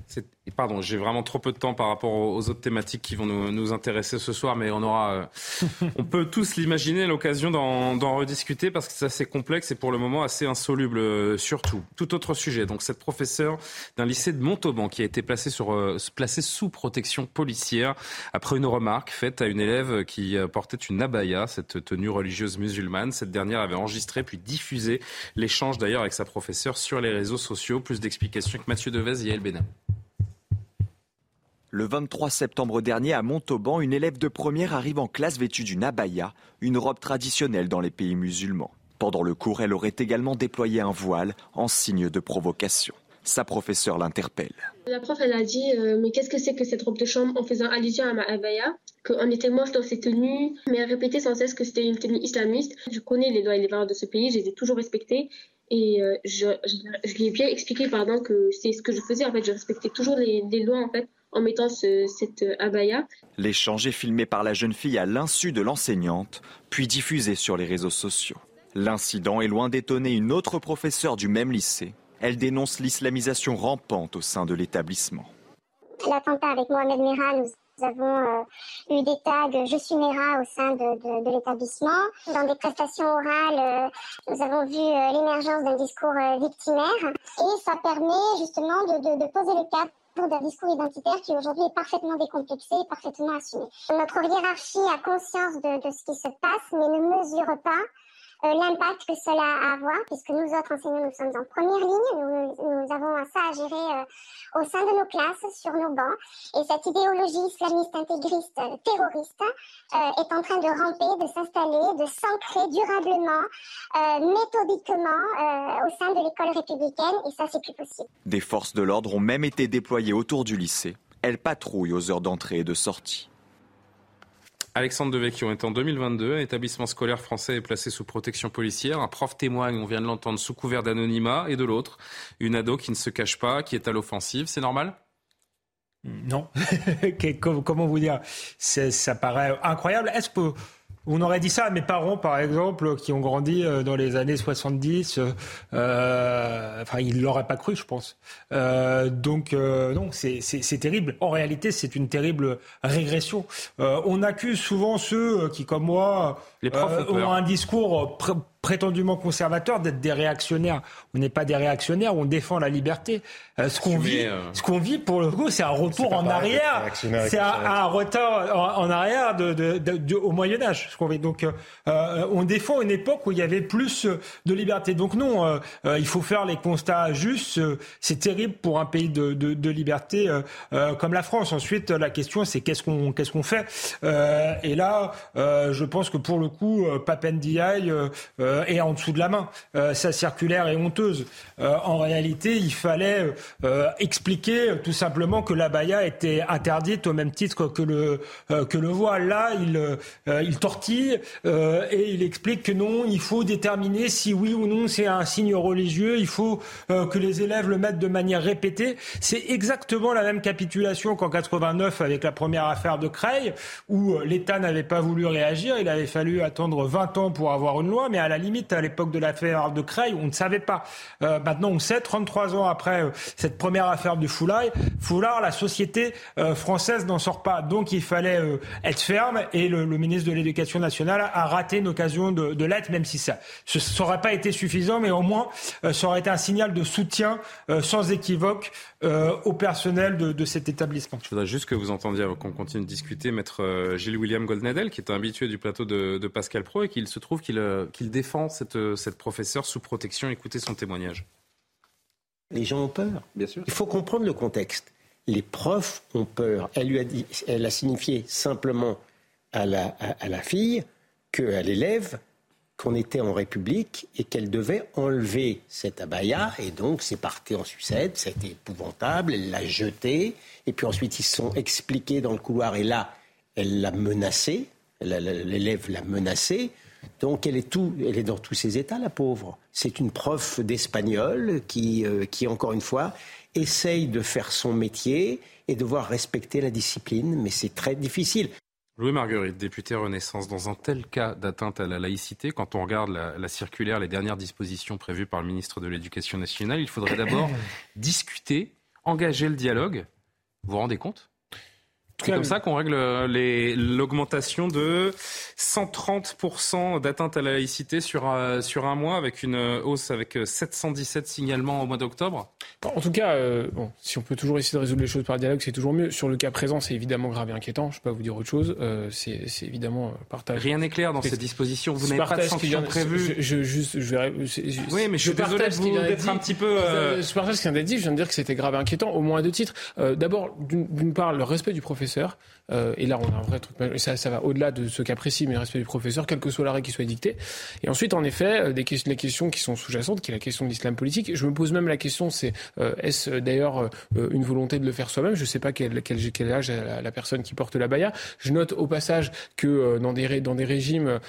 Pardon, j'ai vraiment trop peu de temps par rapport aux autres thématiques qui vont nous, intéresser ce soir, mais on aura, euh, on peut tous l'imaginer, l'occasion d'en rediscuter parce que c'est assez complexe et pour le moment assez insoluble euh, surtout. Tout autre sujet. Donc cette professeure d'un lycée de Montauban qui a été placée, sur, euh, placée sous protection policière après une remarque faite à une élève qui portait une abaya, cette tenue religieuse musulmane. Cette dernière avait enregistré puis diffusé l'échange d'ailleurs avec sa professeure sur les réseaux sociaux. Plus d'explications avec Mathieu Devez et El Bénin. Le 23 septembre dernier, à Montauban, une élève de première arrive en classe vêtue d'une abaya, une robe traditionnelle dans les pays musulmans. Pendant le cours, elle aurait également déployé un voile en signe de provocation. Sa professeure l'interpelle. La prof, elle a dit euh, Mais qu'est-ce que c'est que cette robe de chambre en faisant allusion à ma abaya? Qu'on était moche dans ses tenues, mais elle répétait sans cesse que c'était une tenue islamiste. Je connais les lois et les valeurs de ce pays, je les ai toujours respectées. Et euh, je, je, lui ai bien expliqué pardon, que c'est ce que je faisais. En fait, je respectais toujours les, les lois en fait, en mettant cette abaya. L'échange est filmé par la jeune fille à l'insu de l'enseignante, puis diffusé sur les réseaux sociaux. L'incident est loin d'étonner une autre professeure du même lycée. Elle dénonce l'islamisation rampante au sein de l'établissement. L'attentat avec Mohamed nous avons euh, eu des tags Je suis Mera au sein de, l'établissement. Dans des prestations orales, euh, nous avons vu euh, l'émergence d'un discours victimaire et ça permet justement de, poser le cadre d'un discours identitaire qui aujourd'hui est parfaitement décomplexé et parfaitement assumé. Notre hiérarchie a conscience de, ce qui se passe, mais ne mesure pas l'impact que cela a à avoir, puisque nous autres enseignants, nous sommes en première ligne, nous, avons ça à gérer au sein de nos classes, sur nos bancs. Et cette idéologie islamiste intégriste terroriste est en train de ramper, de s'installer, de s'ancrer durablement, méthodiquement au sein de l'école républicaine, et ça, c'est plus possible. Des forces de l'ordre ont même été déployées autour du lycée. Elles patrouillent aux heures d'entrée et de sortie. Alexandre Devecchio est en 2022. Un établissement scolaire français est placé sous protection policière. Un prof témoigne, on vient de l'entendre, sous couvert d'anonymat. Et de l'autre, une ado qui ne se cache pas, qui est à l'offensive. C'est normal? Non. Comment vous dire? Ça paraît incroyable. Est-ce que on aurait dit ça à mes parents, par exemple, qui ont grandi euh, dans les années 70. Euh, enfin, ils l'auraient pas cru, je pense. Euh, donc, euh, non, c'est terrible. En réalité, c'est une terrible régression. Euh, on accuse souvent ceux qui, comme moi, Les profs ont, ont un discours prétendument conservateurs d'être des réactionnaires. On n'est pas des réactionnaires, on défend la liberté. Euh, ce qu'on vit, euh... ce qu'on vit pour le coup, c'est un retour en arrière. C'est un, un, retour en, en arrière de, de, de, de, au Moyen Âge. Ce qu'on vit. Donc, euh, on défend une époque où il y avait plus de liberté. Donc non, euh, il faut faire les constats justes. C'est terrible pour un pays de, de liberté euh, comme la France. Ensuite, la question, c'est qu'est-ce qu'on qu'est-ce qu'on fait? et là, je pense que pour le coup, Papendiaï euh, est en dessous de la main. Euh, sa circulaire est honteuse. Euh, en réalité, il fallait expliquer tout simplement que la baya était interdite au même titre que le, que le voile. Là, il, il tortille et il explique que non, il faut déterminer si oui ou non c'est un signe religieux. Il faut que les élèves le mettent de manière répétée. C'est exactement la même capitulation qu'en 89 avec la première affaire de Creil, où l'État n'avait pas voulu réagir. Il avait fallu attendre 20 ans pour avoir une loi, mais à la limite, à l'époque de l'affaire de Creil, on ne savait pas. Euh, maintenant, on sait, 33 ans après euh, cette première affaire du Foulard, Foulard, la société euh, française n'en sort pas. Donc, il fallait être ferme et le, ministre de l'Éducation nationale a raté une occasion de, de l'être, même si ça n'aurait pas été suffisant, mais au moins, ça aurait été un signal de soutien sans équivoque au personnel de, de, cet établissement. Je voudrais juste que vous entendiez, qu'on continue de discuter, maître Gilles William Goldnadel, qui est un habitué du plateau de, de Pascal Pro et qu'il se trouve qu'il qu défend cette, cette professeure sous protection. Écoutez son témoignage. Les gens ont peur. Bien sûr. Il faut comprendre le contexte. Les profs ont peur. Elle lui a dit, elle a signifié simplement à la, à, à la fille que à l'élève qu'on était en République et qu'elle devait enlever cette abaya. Et donc, c'est parti en sucette, c'était épouvantable, elle l'a jeté. Et puis ensuite, ils se sont expliqués dans le couloir et là, elle l'a menacé, l'élève l'a menacé. Donc elle est, tout, elle est dans tous ses états, la pauvre. C'est une prof d'espagnol qui, euh, qui, encore une fois, essaye de faire son métier et devoir respecter la discipline, mais c'est très difficile. Louis Marguerite, député Renaissance, dans un tel cas d'atteinte à la laïcité, quand on regarde la, la, circulaire, les dernières dispositions prévues par le ministre de l'Éducation nationale, il faudrait d'abord discuter, engager le dialogue. Vous vous rendez compte? C'est comme ça qu'on règle l'augmentation de 130% d'atteinte à la laïcité sur, euh, sur un mois, avec une hausse avec 717 signalements au mois d'octobre En tout cas, euh, bon, si on peut toujours essayer de résoudre les choses par dialogue, c'est toujours mieux. Sur le cas présent, c'est évidemment grave et inquiétant. Je ne peux pas vous dire autre chose. Euh, c'est évidemment partage. Rien n'est clair dans ces dispositions. Vous n'avez pas de sanctions prévues. Je, je, juste, je vais, oui, mais je, je suis désolé d'être un petit peu. Euh... Je partage ce qu'il vient d'être dit. Je viens de dire que c'était grave et inquiétant, au moins à deux titres. D'abord, d'une part, le respect du professeur. Euh, et là, on a un vrai truc. Ça, va au-delà de ce cas précis, mais respect du professeur, quel que soit l'arrêt qui soit dicté. Et ensuite, en effet, euh, les questions qui sont sous-jacentes, qui est la question de l'islam politique. Je me pose même la question, c'est euh, est-ce d'ailleurs une volonté de le faire soi-même? Je ne sais pas quel, âge a la, personne qui porte la baya. Je note au passage que dans des, dans des régimes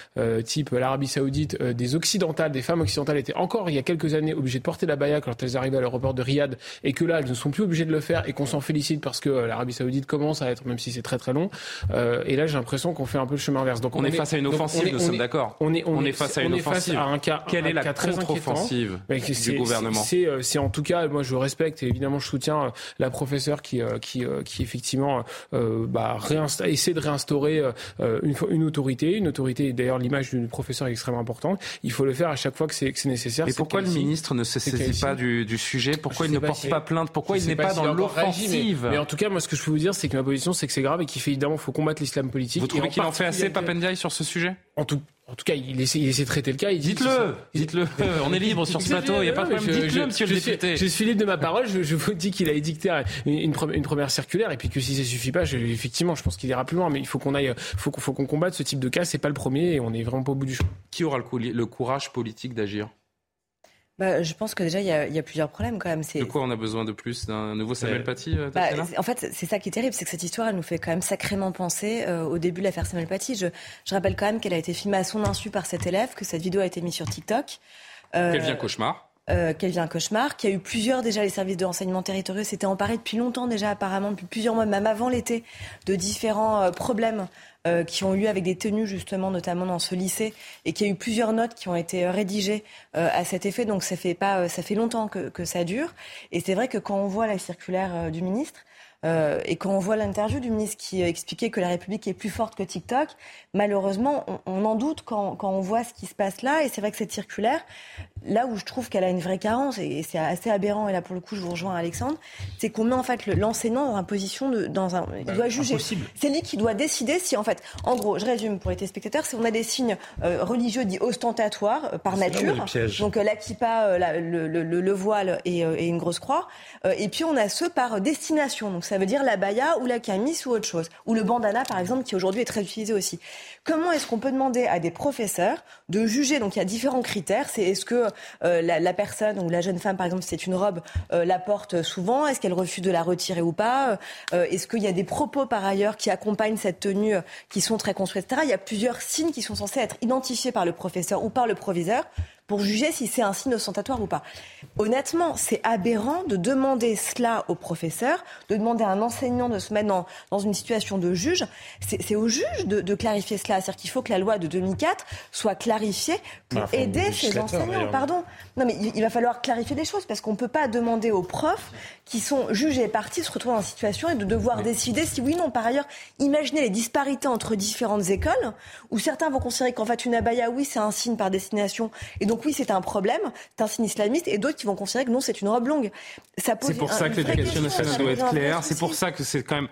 type l'Arabie Saoudite, des occidentales, des femmes occidentales étaient encore il y a quelques années obligées de porter la baya quand elles arrivaient à l'aéroport de Riyad, et que là, elles ne sont plus obligées de le faire, et qu'on s'en félicite parce que l'Arabie Saoudite commence à être, même si c'est très très long. Euh, et là, j'ai l'impression qu'on fait un peu le chemin inverse. Donc on, on est face à une offensive, est, nous sommes d'accord. On est, on, est face à une offensive. À un cas, Quelle un est la contre-offensive du gouvernement C'est en tout cas, moi je respecte et évidemment je soutiens la professeure qui, qui, qui effectivement euh, bah, essaie de réinstaurer une, une autorité. Une autorité, d'ailleurs, l'image du professeur est extrêmement importante. Il faut le faire à chaque fois que c'est nécessaire. Mais pourquoi le ministre ne se saisit pas du, du sujet? Pourquoi il ne porte pas plainte? Pourquoi il n'est pas dans l'offensive? Mais en tout cas, moi ce que je peux vous dire, c'est que ma position, c'est que c'est grave et qu'il fait évidemment faut combattre l'islam politique. Vous trouvez qu'il en fait assez, Papendiaï, sur ce sujet? En tout, en tout cas, il essaie, il essaie de traiter le cas. Dites-le, dites-le. On est libre sur ce plateau, il n'y a pas de problème. Dites-le, monsieur le député. je suis libre de ma parole. Je, vous dis qu'il a édicté une, première circulaire et puis que si ça suffit pas, effectivement, je pense qu'il ira plus loin. Mais il faut qu'on aille, faut, faut qu'on combatte ce type de cas. C'est pas le premier et on est vraiment pas au bout du chemin. Qui aura le courage politique d'agir? Bah, je pense que déjà, il y, a, il y, a, plusieurs problèmes quand même. De quoi on a besoin de plus D'un nouveau Samuel Paty euh, bah, En fait, c'est ça qui est terrible, c'est que cette histoire, elle nous fait quand même sacrément penser euh, au début de l'affaire Samuel Paty. Je, je, rappelle quand même qu'elle a été filmée à son insu par cet élève, que cette vidéo a été mise sur TikTok. Euh, qu'elle vient cauchemar euh, qu'elle vient cauchemar, qu'il y a eu plusieurs déjà les services de renseignement territoriaux s'étaient emparés depuis longtemps déjà apparemment, depuis plusieurs mois, même avant l'été, de différents euh, problèmes euh, qui ont eu lieu avec des tenues justement, notamment dans ce lycée, et qu'il y a eu plusieurs notes qui ont été rédigées à cet effet. Donc ça fait pas, ça fait longtemps que, que ça dure. Et c'est vrai que quand on voit la circulaire du ministre, euh, et quand on voit l'interview du ministre qui expliquait que la République est plus forte que TikTok, malheureusement, on, en doute quand, quand, on voit ce qui se passe là. Et c'est vrai que cette circulaire, là où je trouve qu'elle a une vraie carence, et c'est assez aberrant, et là pour le coup je vous rejoins Alexandre, c'est qu'on met en fait l'enseignant dans une position de, dans un, il doit juger. C'est lui qui doit décider si en fait, en gros, je résume pour les téléspectateurs, si on a des signes euh, religieux dits ostentatoires euh, par nature, donc euh, l'acquipa, le, le, le, voile et, et, une grosse croix, et puis on a ceux par destination, donc ça veut dire la baya ou la camis ou autre chose, ou le bandana par exemple qui aujourd'hui est très utilisé aussi. Comment est-ce qu'on peut demander à des professeurs de juger? Donc il y a différents critères. C'est est-ce que euh, la, personne ou la jeune femme, par exemple, c'est une robe, euh, la porte souvent? Est-ce qu'elle refuse de la retirer ou pas? Euh, Est-ce qu'il y a des propos par ailleurs qui accompagnent cette tenue qui sont très construits, etc. Il y a plusieurs signes qui sont censés être identifiés par le professeur ou par le proviseur pour juger si c'est un signe ostentatoire ou pas. Honnêtement, c'est aberrant de demander cela au professeur, de demander à un enseignant de se mettre dans, dans une situation de juge. C'est au juge de, de clarifier cela. C'est-à-dire qu'il faut que la loi de 2004 soit clarifiée pour aider ces enseignants. Pardon. Non, mais il, va falloir clarifier les choses parce qu'on ne peut pas demander aux profs qui sont jugés et partis de se retrouver dans une situation et de devoir décider si oui ou non. Par ailleurs, imaginez les disparités entre différentes écoles où certains vont considérer qu'en fait une abaya, oui, c'est un signe par destination et donc donc oui, c'est un problème, c'est un signe islamiste, et d'autres qui vont considérer que non, c'est une robe longue. C'est pour ça que l'éducation nationale doit être claire. C'est pour ça que c'est quand même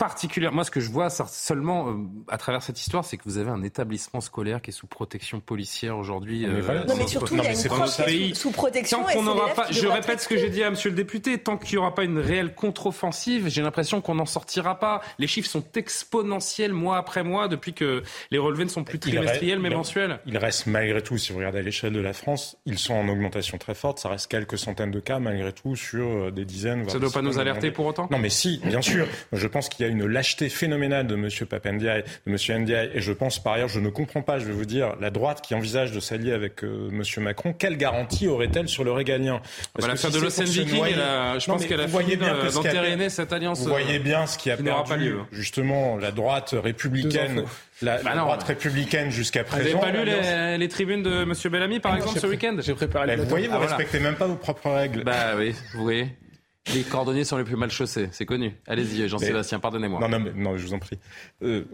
particulière. Moi, ce que je vois seulement euh, à travers cette histoire, c'est que vous avez un établissement scolaire qui est sous protection policière aujourd'hui. Euh, non, mais surtout, il y a une prof sous, protection. Tant qu'on n'aura pas, je répète ce que j'ai dit à Monsieur le député, tant qu'il n'y aura pas une réelle contre-offensive, j'ai l'impression qu'on n'en sortira pas. Les chiffres sont exponentiels mois après mois depuis que les relevés ne sont plus trimestriels mais mensuels. Il reste malgré tout, si vous regardez à l'échelle de la France, ils sont en augmentation très forte. Ça reste quelques centaines de cas malgré tout sur euh, des dizaines. Ça ne doit pas nous alerter pour autant? Non, mais si, bien sûr. Je pense qu'il y a une lâcheté phénoménale de M. Papendiaï, de M. Ndiaye, et je pense par ailleurs, je ne comprends pas, je vais vous dire, la droite qui envisage de s'allier avec euh, M. Macron, quelle garantie aurait-elle sur le régalien? Parce bah, L'affaire de l'Océan Viking, je pense qu'elle a fini d'entériner cette alliance. Vous voyez bien ce qui a perdu, justement, la droite républicaine la, bah droite républicaine jusqu'à présent. Vous n'avez pas lu les, tribunes de M. Bellamy, par exemple, ce week-end? J'ai préparé. Vous voyez, vous ne ah, respectez même pas vos propres règles. Bah oui, vous voyez. Les cordonniers sont les plus mal chaussés, c'est connu. Allez-y, Jean-Sébastien, pardonnez-moi. Non, non, non, je vous en prie. Euh,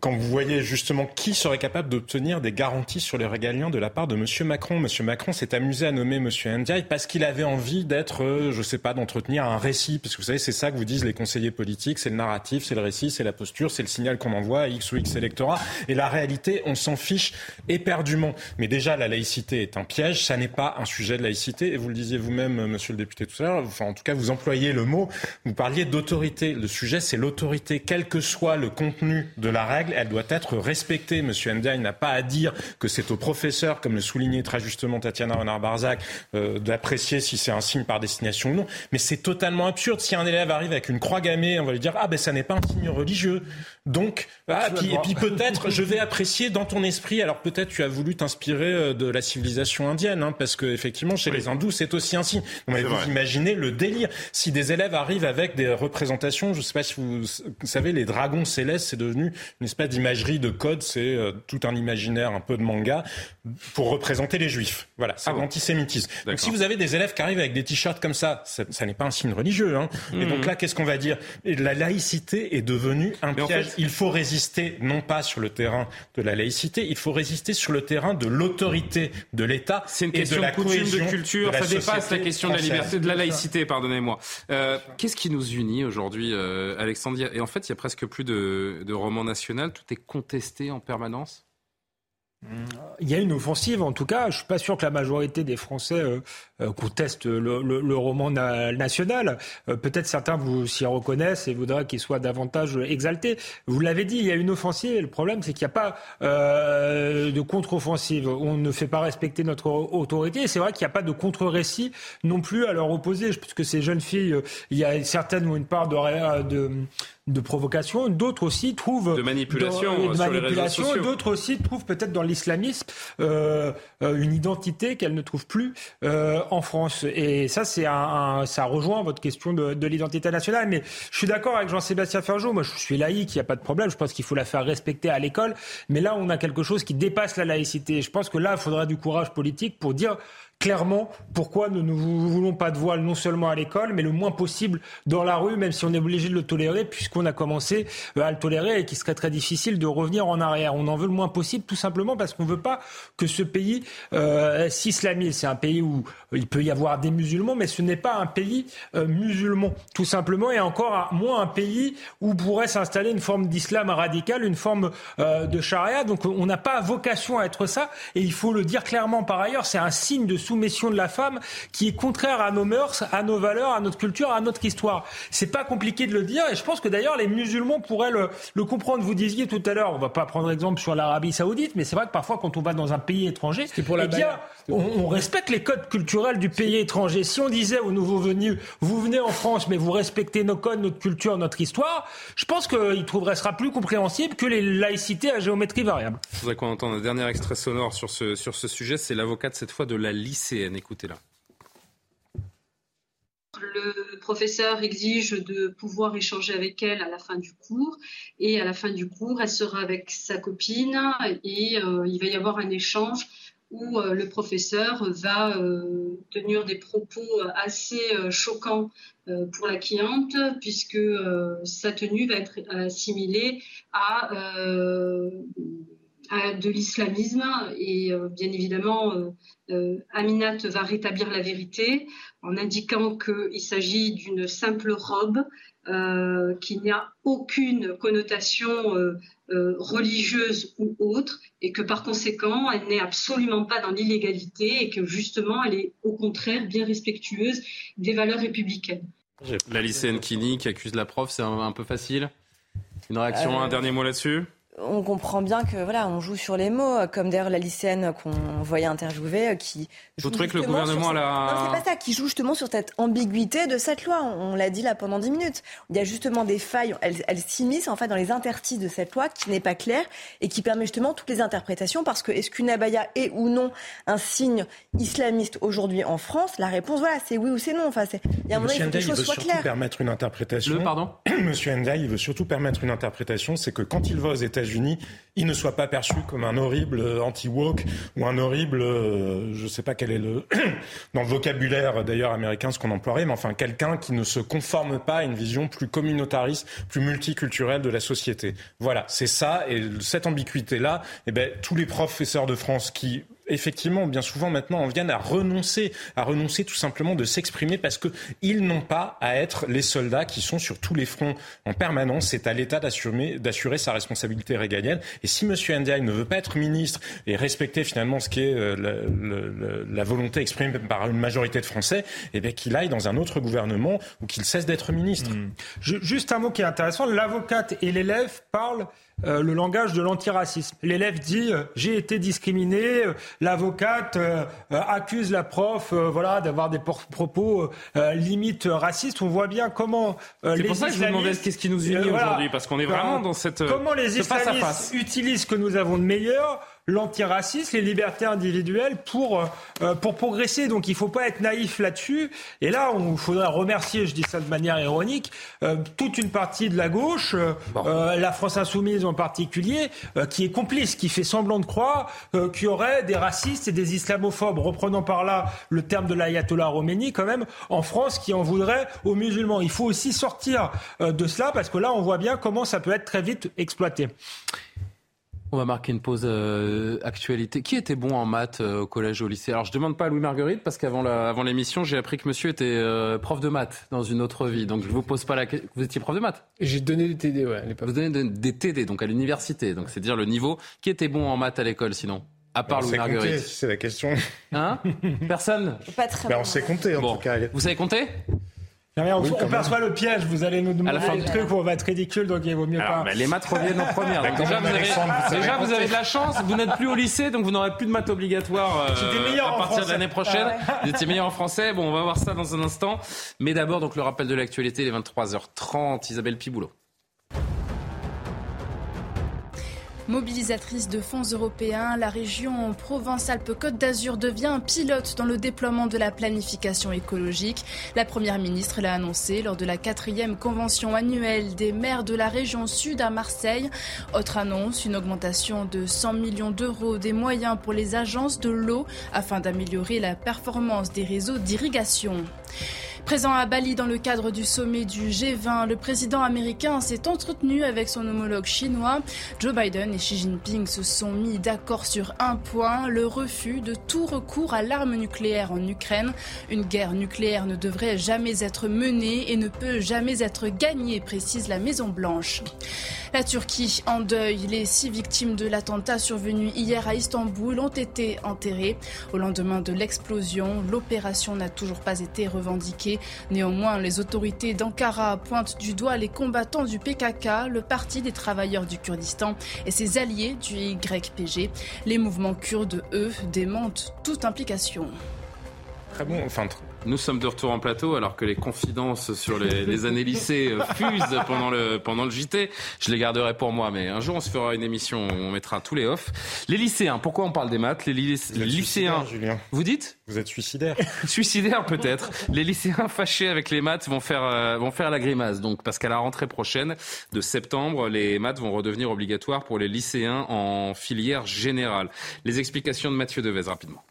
quand vous voyez justement qui serait capable d'obtenir des garanties sur les régaliens de la part de M. Macron, M. Macron s'est amusé à nommer M. Ndiaye parce qu'il avait envie d'être, euh, je ne sais pas, d'entretenir un récit. Parce que vous savez, c'est ça que vous disent les conseillers politiques, c'est le narratif, c'est le récit, c'est la posture, c'est le signal qu'on envoie à X ou X électorat. Et la réalité, on s'en fiche éperdument. Mais déjà, la laïcité est un piège, ça n'est pas un sujet de laïcité. Et vous le disiez vous-même, Monsieur le député tout à l'heure, enfin en tout cas, vous employez le mot, vous parliez d'autorité. Le sujet, c'est l'autorité. Quel que soit le contenu de la règle, elle doit être respectée. Monsieur Ndiaye n'a pas à dire que c'est au professeur, comme le soulignait très justement Tatiana Renard-Barzac, euh, d'apprécier si c'est un signe par destination ou non. Mais c'est totalement absurde. Si un élève arrive avec une croix gammée, on va lui dire ah ben ça n'est pas un signe religieux. Donc, ah, puis, et puis peut-être je vais apprécier dans ton esprit. Alors peut-être tu as voulu t'inspirer euh, de la civilisation indienne, hein, parce que effectivement chez les hindous c'est aussi un signe. Mais vous imaginez le délire. Si des élèves arrivent avec des représentations, je ne sais pas si vous, savez, les dragons célestes, c'est devenu une espèce d'imagerie de code, c'est euh, tout un imaginaire un peu de manga pour représenter les juifs. Voilà, c'est ah l'antisémitisme. Donc si vous avez des élèves qui arrivent avec des t-shirts comme ça, ça, n'est pas un signe religieux. Hein. Et donc mmh. là, qu'est-ce qu'on va dire? La laïcité est devenue un piège il faut résister non pas sur le terrain de la laïcité, il faut résister sur le terrain de l'autorité de l'État C'est une question de, la de culture, ça dépasse la question de la liberté, de la laïcité, pardonnez-moi. Euh, qu'est-ce qui nous unit aujourd'hui, euh, Alexandre? Et en fait, il y a presque plus de, de romans nationaux, tout est contesté en permanence? Il y a une offensive, en tout cas. Je suis pas sûr que la majorité des Français euh, euh, contestent le, roman national. Euh, peut-être certains vous s'y reconnaissent et voudraient qu'il soit davantage exalté. Vous l'avez dit, il y a une offensive. Le problème, c'est qu'il n'y a pas de contre-offensive. On ne fait pas respecter notre autorité. Et c'est vrai qu'il n'y a pas de contre-récit non plus à leur opposer. Parce que ces jeunes filles, il y a certaines ont une part de, de de provocation, d'autres aussi trouvent de manipulation, de manipulation d'autres aussi trouvent peut-être dans l'islamisme euh, euh, une identité qu'elles ne trouvent plus euh, en France. Et ça, c'est un, ça rejoint votre question de, de l'identité nationale. Mais je suis d'accord avec Jean-Sébastien Ferjot. Moi, je suis laïque, il n'y a pas de problème. Je pense qu'il faut la faire respecter à l'école. Mais là, on a quelque chose qui dépasse la laïcité. Je pense que là, il faudra du courage politique pour dire clairement pourquoi nous ne voulons pas de voile non seulement à l'école, mais le moins possible dans la rue, même si on est obligé de le tolérer, puisqu'on a commencé euh, à le tolérer et qu'il serait très difficile de revenir en arrière. On en veut le moins possible, tout simplement parce qu'on ne veut pas que ce pays euh, s'islamise. C'est un pays où il peut y avoir des musulmans, mais ce n'est pas un pays euh, musulman, tout simplement, et encore moins un pays où pourrait s'installer une forme d'islam radical, une forme de charia. Donc on n'a pas vocation à être ça, et il faut le dire clairement par ailleurs, c'est un signe de soumission de la femme qui est contraire à nos mœurs, à nos valeurs, à notre culture, à notre histoire. C'est pas compliqué de le dire, et je pense que d'ailleurs les musulmans pourraient le, le comprendre. Vous disiez tout à l'heure, on va pas prendre exemple sur l'Arabie Saoudite, mais c'est vrai que parfois quand on va dans un pays étranger, pour eh bien, on, on respecte les codes culturels du pays étranger. Si on disait aux nouveaux venus, vous venez en France, mais vous respectez nos codes, notre culture, notre histoire, je pense qu'il trouverait sera plus compréhensible que les laïcités à géométrie variable. Je voudrais qu'on entende un dernier extrait sonore sur ce, sur ce sujet. C'est l'avocate cette fois de la lycéenne. Écoutez-la. Le professeur exige de pouvoir échanger avec elle à la fin du cours. Et à la fin du cours, elle sera avec sa copine et euh, il va y avoir un échange où euh, le professeur va euh, tenir des propos assez choquants pour la cliente, puisque sa tenue va être assimilée à, de l'islamisme. Et bien évidemment, Aminat va rétablir la vérité en indiquant qu'il s'agit d'une simple robe, qu'il n'y a aucune connotation euh, religieuse ou autre, et que par conséquent, elle n'est absolument pas dans l'illégalité et que justement, elle est au contraire bien respectueuse des valeurs républicaines. La lycéenne Kini qui accuse la prof, c'est un, peu facile? Une réaction, un euh, dernier mot là-dessus? On comprend bien que voilà, on joue sur les mots, comme d'ailleurs la lycéenne qu'on voyait interviewer, euh, qui. Vous trouvez que le gouvernement a la. Non, c'est pas ça, qui joue justement sur cette ambiguïté de cette loi. On, l'a dit là pendant 10 minutes. Il y a justement des failles, elle, elle s'immisce en fait dans les interstices de cette loi qui n'est pas claire et qui permet justement toutes les interprétations parce que est-ce qu'une abaya est ou non un signe islamiste aujourd'hui en France? La réponse, voilà, c'est oui ou c'est non. Enfin, il y a un moment, il faut que les choses soient claires. permettre une interprétation. Le, pardon? Monsieur Ndai, il veut surtout permettre une interprétation, c'est que quand il va aux États unis il ne soit pas perçu comme un horrible euh, anti-woke ou un horrible, euh, je ne sais pas quel est le, dans le vocabulaire d'ailleurs américain ce qu'on emploierait, mais enfin quelqu'un qui ne se conforme pas à une vision plus communautariste, plus multiculturelle de la société. Voilà, c'est ça, et cette ambiguïté-là, eh ben, tous les professeurs de France qui effectivement, bien souvent maintenant, en viennent à renoncer, à renoncer tout simplement de s'exprimer parce qu'ils n'ont pas à être les soldats qui sont sur tous les fronts en permanence. C'est à l'État d'assurer sa responsabilité régalienne. Si M. Ndiaye ne veut pas être ministre et respecter finalement ce qui est euh, la, volonté exprimée par une majorité de Français, eh bien qu'il aille dans un autre gouvernement ou qu'il cesse d'être ministre. Mmh. Juste un mot qui est intéressant. L'avocate et l'élève parlent euh, le langage de l'antiracisme. L'élève dit euh, j'ai été discriminé, euh, l'avocate accuse la prof voilà d'avoir des propos limite racistes. On voit bien comment les pour ça que je vous demandais qu'est-ce qui nous unit aujourd'hui parce qu'on est vraiment dans cette comment les islamistes utilisent ce que nous avons de meilleur l'antiracisme, les libertés individuelles pour, euh, pour progresser. Donc il ne faut pas être naïf là-dessus. Et là, il faudrait remercier, je dis ça de manière ironique, euh, toute une partie de la gauche, euh, la France insoumise en particulier, qui est complice, qui fait semblant de croire qu'il y aurait des racistes et des islamophobes, reprenant par là le terme de l'ayatollah Khomeini quand même, en France, qui en voudraient aux musulmans. Il faut aussi sortir de cela parce que là, on voit bien comment ça peut être très vite exploité. On va marquer une pause euh, actualité. Qui était bon en maths euh, au collège, au lycée? Alors, je demande pas à Louis Marguerite parce qu'avant avant l'émission, j'ai appris que monsieur était euh, prof de maths dans une autre vie. Donc, je vous pose pas la question. Vous étiez prof de maths? J'ai donné des TD, ouais. Vous donnez des TD, donc à l'université. Donc, c'est dire le niveau. Qui était bon en maths à l'école, sinon? À part Louis Marguerite. C'est la question. Hein? Personne? Pas très ben, On sait compter en tout cas. Vous savez compter? On, perçoit le piège, vous allez nous demander des trucs où on va être ridicule, donc il vaut mieux Alors, pas. Mais les maths reviennent en première. Donc déjà, vous avez, déjà vous avez de la chance, vous n'êtes plus au lycée, donc vous n'aurez plus de maths obligatoires euh, à partir de l'année prochaine. Ah ouais. Vous étiez meilleur en français. Bon, on va voir ça dans un instant. Mais d'abord, donc le rappel de l'actualité, les 23h30, Isabelle Piboulot. Mobilisatrice de fonds européens, la région Provence-Alpes-Côte d'Azur devient pilote dans le déploiement de la planification écologique. La Première ministre l'a annoncé lors de la quatrième convention annuelle des maires de la région sud à Marseille. Autre annonce, une augmentation de 100 millions d'euros des moyens pour les agences de l'eau afin d'améliorer la performance des réseaux d'irrigation. Présent à Bali dans le cadre du sommet du G20, le président américain s'est entretenu avec son homologue chinois. Joe Biden et Xi Jinping se sont mis d'accord sur un point, le refus de tout recours à l'arme nucléaire en Ukraine. Une guerre nucléaire ne devrait jamais être menée et ne peut jamais être gagnée, précise la Maison-Blanche. La Turquie en deuil. Les six victimes de l'attentat survenu hier à Istanbul ont été enterrées. Au lendemain de l'explosion, l'opération n'a toujours pas été Néanmoins, les autorités d'Ankara pointent du doigt les combattants du PKK, le Parti des travailleurs du Kurdistan et ses alliés du YPG. Les mouvements kurdes, eux, démentent toute implication. Très bon, enfin nous sommes de retour en plateau alors que les confidences sur les, les années lycée euh, fusent pendant le, pendant le JT. Je les garderai pour moi, mais un jour on se fera une émission où on mettra tous les off. Les lycéens, pourquoi on parle des maths? Les, lyc- les lycéens, Julien. vous dites? Vous êtes suicidaire. Suicidaires peut-être. Les lycéens fâchés avec les maths vont faire, euh, vont faire la grimace. Donc parce qu'à la rentrée prochaine de septembre, les maths vont redevenir obligatoires pour les lycéens en filière générale. Les explications de Mathieu Devez rapidement.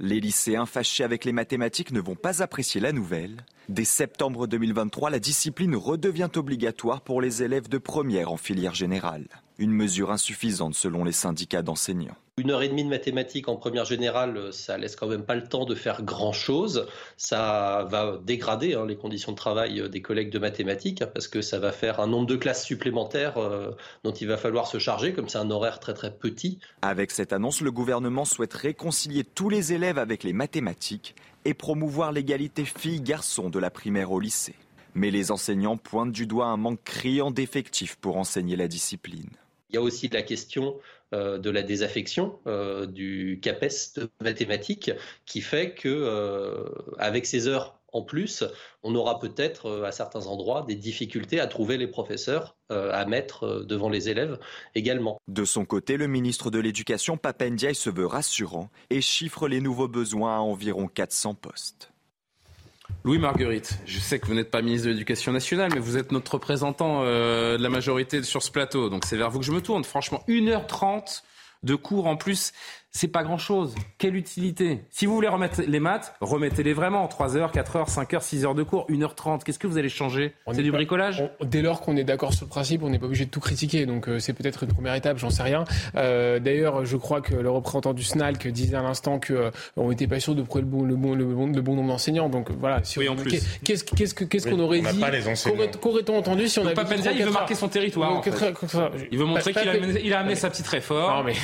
Les lycéens fâchés avec les mathématiques ne vont pas apprécier la nouvelle. Dès septembre 2023, la discipline redevient obligatoire pour les élèves de première en filière générale. Une mesure insuffisante selon les syndicats d'enseignants. Une heure et demie de mathématiques en première générale, ça laisse quand même pas le temps de faire grand chose. Ça va dégrader hein, les conditions de travail des collègues de mathématiques hein, parce que ça va faire un nombre de classes supplémentaires euh, dont il va falloir se charger, comme c'est un horaire très très petit. Avec cette annonce, le gouvernement souhaite réconcilier tous les élèves avec les mathématiques et promouvoir l'égalité filles-garçons de la primaire au lycée. Mais les enseignants pointent du doigt un manque criant d'effectifs pour enseigner la discipline. Il y a aussi la question euh, de la désaffection euh, du CAPES de mathématiques qui fait que, euh, avec ces heures en plus, on aura peut-être euh, à certains endroits des difficultés à trouver les professeurs euh, à mettre euh, devant les élèves également. De son côté, le ministre de l'Éducation, Papendiaï, se veut rassurant et chiffre les nouveaux besoins à environ 400 postes. Louis Marguerite, je sais que vous n'êtes pas ministre de l'Éducation nationale, mais vous êtes notre représentant euh, de la majorité sur ce plateau. Donc c'est vers vous que je me tourne. Franchement, 1h30 de cours en plus, c'est pas grand-chose. Quelle utilité Si vous voulez remettre les maths, remettez-les vraiment. 3 heures, 4 heures, 5 heures, 6 heures de cours, 1h30. Qu'est-ce que vous allez changer C'est du pas- bricolage on- Dès lors qu'on est d'accord sur le principe, on n'est pas obligé de tout critiquer. Donc euh, c'est peut-être une première étape, j'en sais rien. Euh, D'ailleurs, je crois que le représentant du SNALC disait à l'instant que euh, on n'était pas sûr de trouver le bon, le bon, le bon, le bon nombre d'enseignants. Donc voilà. Si Oui, on- en plus. Qu'est-ce qu'est-ce que- qu'est-ce Oui, qu'on aurait on dit pas les enseignants. Qu'aurait- Qu'aurait-on entendu si on Donc avait dit il veut 3-4 marquer son territoire. en fait. Il veut montrer qu'il a, amené- sa petite réforme. Non mais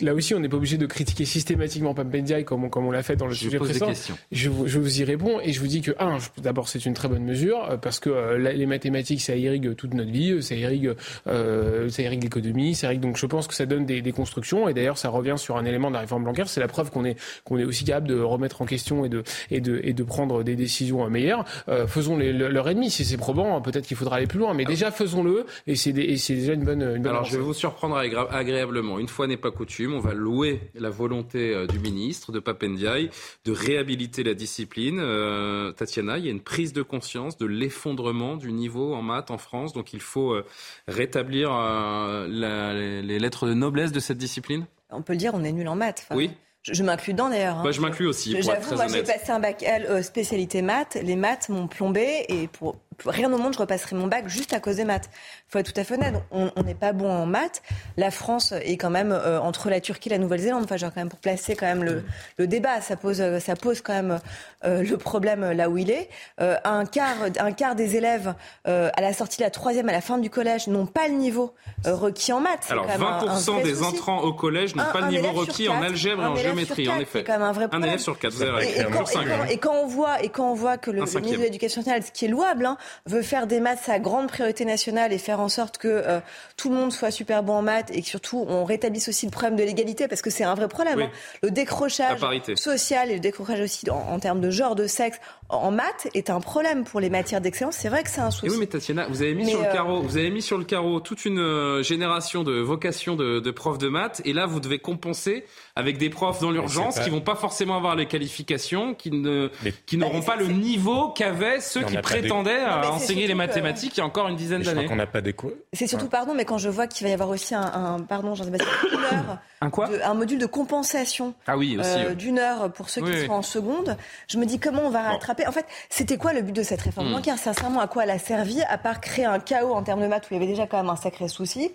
là aussi, on n'est pas obligé de critiquer systématiquement Papendiaï comme on, comme on l'a fait dans le Je sujet précédent. Je, vous- je vous y réponds et je vous dis que un, d'abord c'est une très bonne mesure euh, parce que euh, les mathématiques ça irrigue toute notre vie, ça irrigue, euh, ça irrigue l'économie, ça irrigue donc je pense que ça donne des, des constructions et d'ailleurs ça revient sur un élément de la réforme bancaire, c'est la preuve qu'on est qu'on est aussi capable de remettre en question et de et de et de prendre des décisions meilleures. Euh, faisons les, le- leur ennemi si c'est probant, peut-être qu'il faudra aller plus loin, mais déjà faisons-le et c'est déjà une bonne une bonne Alors, je vais vous surprendre agréablement. Une fois n'est pas coutume, on va louer la volonté euh, du ministre, de Papendiaï, de réhabiliter la discipline. Euh, Tatiana, il y a une prise de conscience de l'effondrement du niveau en maths en France. Donc, il faut euh, rétablir euh, la- les, les lettres de noblesse de cette discipline? On peut le dire, on est nul en maths. Enfin, Oui. Je, je m'inclus dedans d'ailleurs. hein. Moi, je m'inclus aussi, J'avoue, moi j'ai passé un bac L euh, spécialité maths. Les maths m'ont plombé et pour rien au monde, je repasserai mon bac juste à cause des maths. Il faut être tout à fait honnête. On n'est pas bon en maths. La France est quand même euh, entre la Turquie et la Nouvelle-Zélande. Enfin, genre quand même pour placer quand même le, le débat, ça pose, ça pose quand même euh, le problème là où il est. Euh, un quart, un quart des élèves à la sortie de la troisième, à la fin du collège, n'ont pas le niveau requis en maths. Alors, 20% des entrants au collège n'ont pas le niveau requis en algèbre et en géométrie, en effet. Quand même un, vrai un élève sur quatre. Vous avez et, et, quand, et, quand, on voit et quand on voit que le, le ministre de l'Éducation nationale, ce qui est louable, hein, veut faire des maths sa grande priorité nationale et faire en sorte que euh, tout le monde soit super bon en maths et que surtout on rétablisse aussi le problème de l'égalité parce que c'est un vrai problème. Hein. Le décrochage social et le décrochage aussi en, termes de genre, de sexe en maths est un problème pour les matières d'excellence. C'est vrai que c'est un souci. oui, mais Tatiana, vous avez mis sur le euh, carreau, vous avez mis sur le carreau toute une euh, génération de vocations de, de profs de maths et là vous devez compenser avec des profs dans l'urgence qui vont pas forcément avoir les qualifications, qui ne, qui n'auront pas le niveau qu'avaient ceux qui prétendaient à enseigner les mathématiques il y a encore une dizaine d'années. qu'on n'a pas des C'est surtout, pardon, mais quand je vois qu'il va y avoir aussi un, un pardon, Jean-Sébastien, un quoi Un module de compensation. Ah oui, aussi. Euh, d'une heure pour ceux qui sont en seconde. Je me dis comment on va rattraper. En fait, c'était quoi le but de cette réforme hmm. bancaire? Sincèrement, à quoi elle a servi À part créer un chaos en termes de maths où il y avait déjà quand même un sacré souci?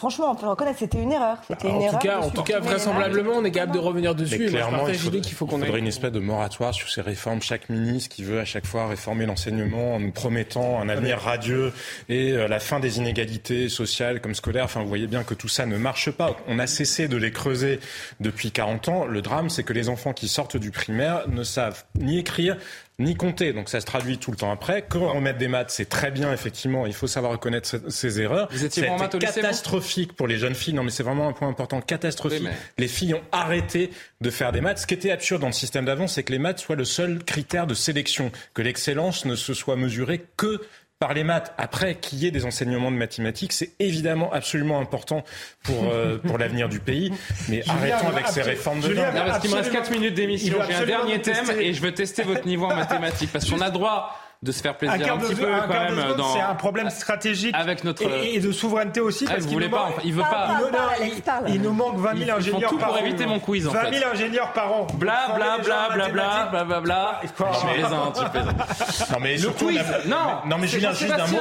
Franchement, on peut le reconnaître, c'était une erreur. C'était bah, une en, erreur tout cas, en tout cas, vraisemblablement, on est capable de revenir dessus. Mais clairement, il, faudrait, qu'il faut qu'on faudrait une espèce de moratoire sur ces réformes. Chaque ministre qui veut à chaque fois réformer l'enseignement en nous promettant un avenir radieux et euh, la fin des inégalités sociales comme scolaires. Enfin, vous voyez bien que tout ça ne marche pas. On a cessé de les creuser depuis 40 ans. Le drame, c'est que les enfants qui sortent du primaire ne savent ni écrire, ni compter. Donc ça se traduit tout le temps après. Quand on met des maths, c'est très bien, effectivement. Il faut savoir reconnaître ses erreurs. Vous étiez bon catastrophique pour les jeunes filles. Non, mais c'est vraiment un point important. Catastrophique. Les filles ont arrêté de faire des maths. Ce qui était absurde dans le système d'avant, c'est que les maths soient le seul critère de sélection, que l'excellence ne se soit mesurée que par les maths. Après, qu'il y ait des enseignements de mathématiques, c'est évidemment absolument important pour, euh, pour l'avenir du pays. Mais arrêtons avec ces réformes de Julien, Parce qu'il me reste 4 minutes d'émission. J'ai un dernier thème et je veux tester votre niveau en mathématiques. Parce qu'on a droit de se faire plaisir un, un de, peu un quand C'est un problème stratégique avec notre et, et de souveraineté aussi ah, parce qu'il nous, il veut pas. Il, nous manque 20 000 ingénieurs par an. éviter mon quiz. 20 000 ingénieurs par an. Bla bla bla bla bla bla bla bla. Je plaisante, je plaisante. Non mais le quiz. Non. Non mais Julien juste d'un mot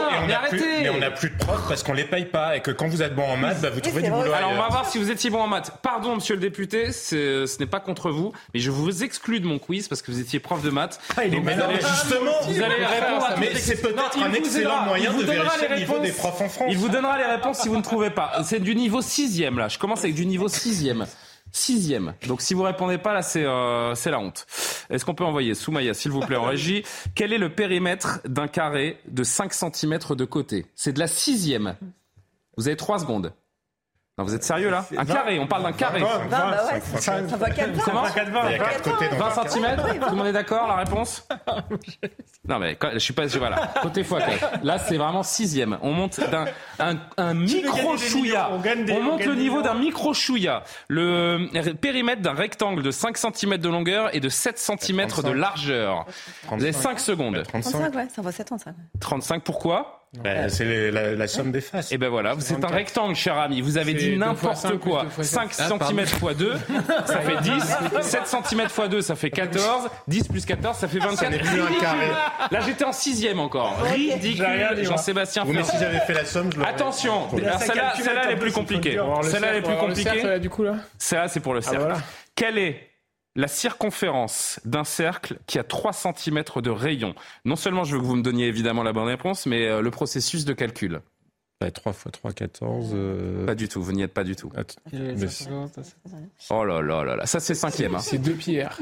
mais on a plus de profs parce qu'on les paye pas et que quand vous êtes bon en maths, bah, vous trouvez du boulot. Alors on va voir si vous étiez bon en maths. Pardon monsieur le député, ce n'est pas contre vous, mais je vous exclue de mon quiz parce que vous étiez prof de maths. Ah, Justement, vous allez répondre à c'est peut-être un excellent moyen de vérifier le niveau des profs en France. Il vous donnera les réponses si vous ne trouvez pas. C'est du niveau sixième là. Je commence avec du niveau sixième. Sixième. Donc si vous répondez pas là, c'est euh, c'est la honte. Est-ce qu'on peut envoyer Soumaya, s'il vous plaît, en régie Quel est le périmètre d'un carré de 5 cm de côté? C'est de la sixième. Vous avez trois secondes. Non, vous êtes sérieux là Un carré, on parle d'un carré. 20, bah ouais, ça, va 4 20. Comment 20 cm Tout le monde est d'accord La réponse Non, mais je suis pas. Voilà, côté fois 4. Là, c'est vraiment sixième. On monte d'un un, un micro chouïa. On, monte le niveau d'un micro chouïa. Le périmètre d'un rectangle de 5 cm de longueur et de 7 cm de largeur. Vous avez 5 secondes. 35, ouais, ça va 75. 35, pourquoi? Ben, c'est la, la, somme des faces. Et eh ben voilà, c'est un rectangle, cher ami. Vous avez dit n'importe quoi. 5 cm x 2, ça fait 10. 7 cm x 2, ça fait 14. 10 plus 14, ça fait 24. plus un carré. Là, j'étais en sixième encore. Ridicule. Jean-Sébastien Mais si j'avais fait la somme, je Attention, celle-là, celle-là, elle est plus compliquée. Celle-là, elle est plus compliquée. Du coup, là. Celle-là, c'est pour le ah, cercle. Quelle est la circonférence d'un cercle qui a 3 cm de rayon. Non seulement je veux que vous me donniez évidemment la bonne réponse, mais euh, le processus de calcul. 3 x 3, 14. Pas du tout, vous n'y êtes pas du tout. Oh là là là là, ça c'est cinquième. Hein. C'est deux pierres.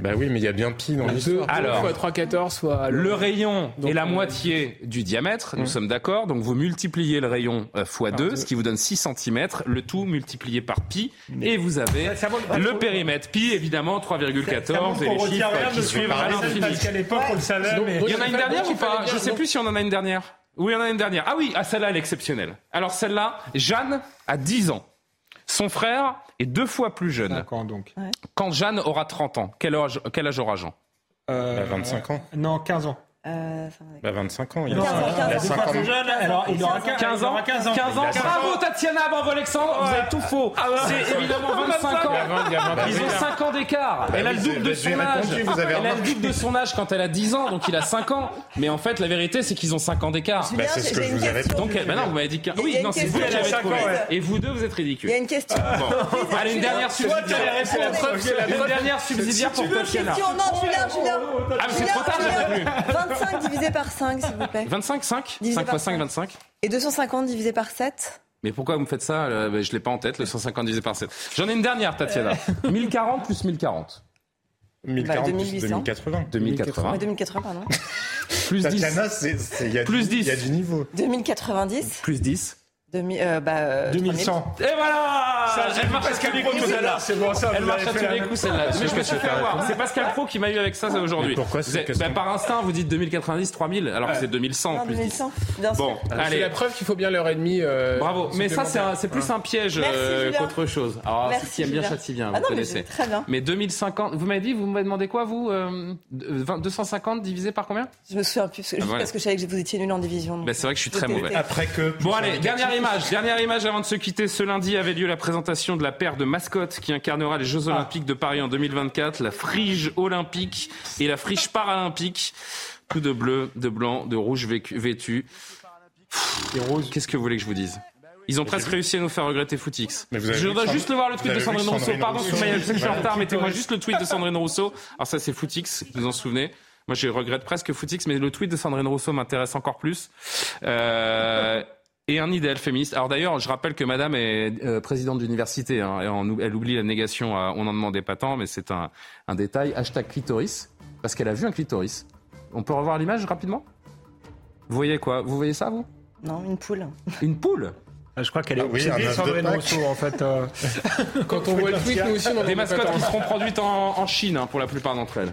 Bah oui, mais il y a bien pi dans l'histoire. Alors, fois 3, 14, soit le rayon est la moitié du diamètre, nous sommes d'accord. Donc vous multipliez le rayon x euh, 2, ce qui vous donne 6 cm, le tout multiplié par pi, et vous avez le périmètre pi, évidemment 3,14 et les chiffres qui suivent à l'infini. Parce qu'à l'époque, on le savait. Mais... Il y en a une dernière ou pas? Je ne sais plus si on en a une dernière. Oui, il y en a une dernière. Ah oui, ah, celle-là, elle est exceptionnelle. Alors celle-là, Jeanne a 10 ans. Son frère est deux fois plus jeune. donc. Quand Jeanne aura 30 ans, quel âge, quel âge aura Jean? Euh, 25 bah, ans Non, 15 ans. Euh, bah 25 ans. Il, a 5 ans. Jeune, alors, il aura 15 ans. 15 ans. 15 ans. Bravo Tatiana, bravo Alexandre. Vous avez tout faux. Ah C'est évidemment 25 ans. Ils ont 5 ans d'écart. Elle a le double de son âge. Elle a le double de son âge quand elle a 10 ans, donc il a 5 ans. Mais en fait, la vérité, c'est qu'ils ont 5 ans d'écart. Bah, c'est ce que je vous avais Donc, bah non, vous m'avez dit 15. Oui, non, c'est vous qui l'avez trouvé. Et vous deux, vous êtes ridicules. Il y a une question. Allez, une dernière subsidiaire. Une dernière subsidiaire pour Tatiana. Non, Julien, Julien. Ah, mais c'est trop tard, 25 divisé par 5, s'il vous plaît. 25, 5 5 x 5, 25. Et 250 divisé par 7 mais pourquoi vous me faites ça Je ne l'ai pas en tête, le 150 divisé par 7. J'en ai une dernière, Tatiana. 1040 plus 1040. 1040 bah, plus 2080. 2080. 2080, pardon. plus 10. Tatiana, il y, a plus 10. Il y a du niveau. 2090. Plus 10. 2000, euh, bah, 2100. Et voilà ça, Elle marche à tous les coups celle-là. C'est bon, ça. Elle marche à tous les coups celle-là. Mais je me suis fait avoir. C'est Pascal Pro qui m'a eu avec ça aujourd'hui. Pourquoi c'est bah, Par instinct, vous dites 2090, 3000, alors que c'est 2100 non, plus 2100, bien Bon, allez. C'est la preuve qu'il faut bien l'heure et demie. Euh, Bravo. Mais ça, c'est plus un piège euh, qu'autre chose. Alors, ceux qui aiment bien châtie bien, vous connaissez. Très bien. Mais 2050, vous m'avez dit, vous m'avez demandé quoi, vous 250 divisé par combien? Je me souviens plus, parce que je savais que vous étiez nul en division. C'est vrai que je suis très mauvais. Après que. Bon, allez, dernière image. Dernière image avant de se quitter, ce lundi avait lieu la présentation de la paire de mascottes qui incarnera les Jeux Olympiques de Paris en 2024, la frige olympique et la frige paralympique. Tout de bleu, de blanc, de rouge vêtu. Qu'est-ce que vous voulez que je vous dise? Ils ont presque réussi à nous faire regretter Footix. Je voudrais juste le voir le tweet de Sandrine Rousseau. Pardon, Soumaya, je sais que je suis en retard. Mettez-moi juste le tweet de Sandrine Rousseau. Alors ça, c'est Footix, vous en souvenez? Moi, je regrette presque Footix, mais le tweet de Sandrine Rousseau m'intéresse encore plus. Euh, et un idéal féministe. Alors d'ailleurs, je rappelle que Madame est euh, présidente d'université. Hein, elle oublie la négation. on n'en demandait pas tant, mais c'est un, un, détail. Hashtag clitoris, parce qu'elle a vu un clitoris. On peut revoir l'image rapidement? Vous voyez quoi? Vous voyez ça, vous? Non, une poule. Une poule? Ah, je crois qu'elle est ah oui, Sandrine Rousseau, en fait. Euh. Quand on voit le tweet, nous aussi, on Des mascottes qui seront produites en, en Chine, hein, pour la plupart d'entre elles.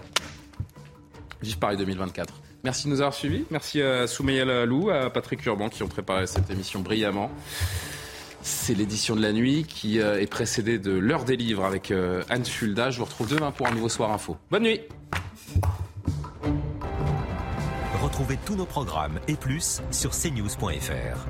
Vive Paris 2024. Merci de nous avoir suivis. Merci à Soumeya Lalou, à Patrick Urban qui ont préparé cette émission brillamment. C'est l'édition de la nuit qui euh, est précédée de l'heure des livres avec euh, Anne Fulda. Je vous retrouve demain pour un nouveau Soir Info. Bonne nuit Retrouvez tous nos programmes et plus sur cnews.fr.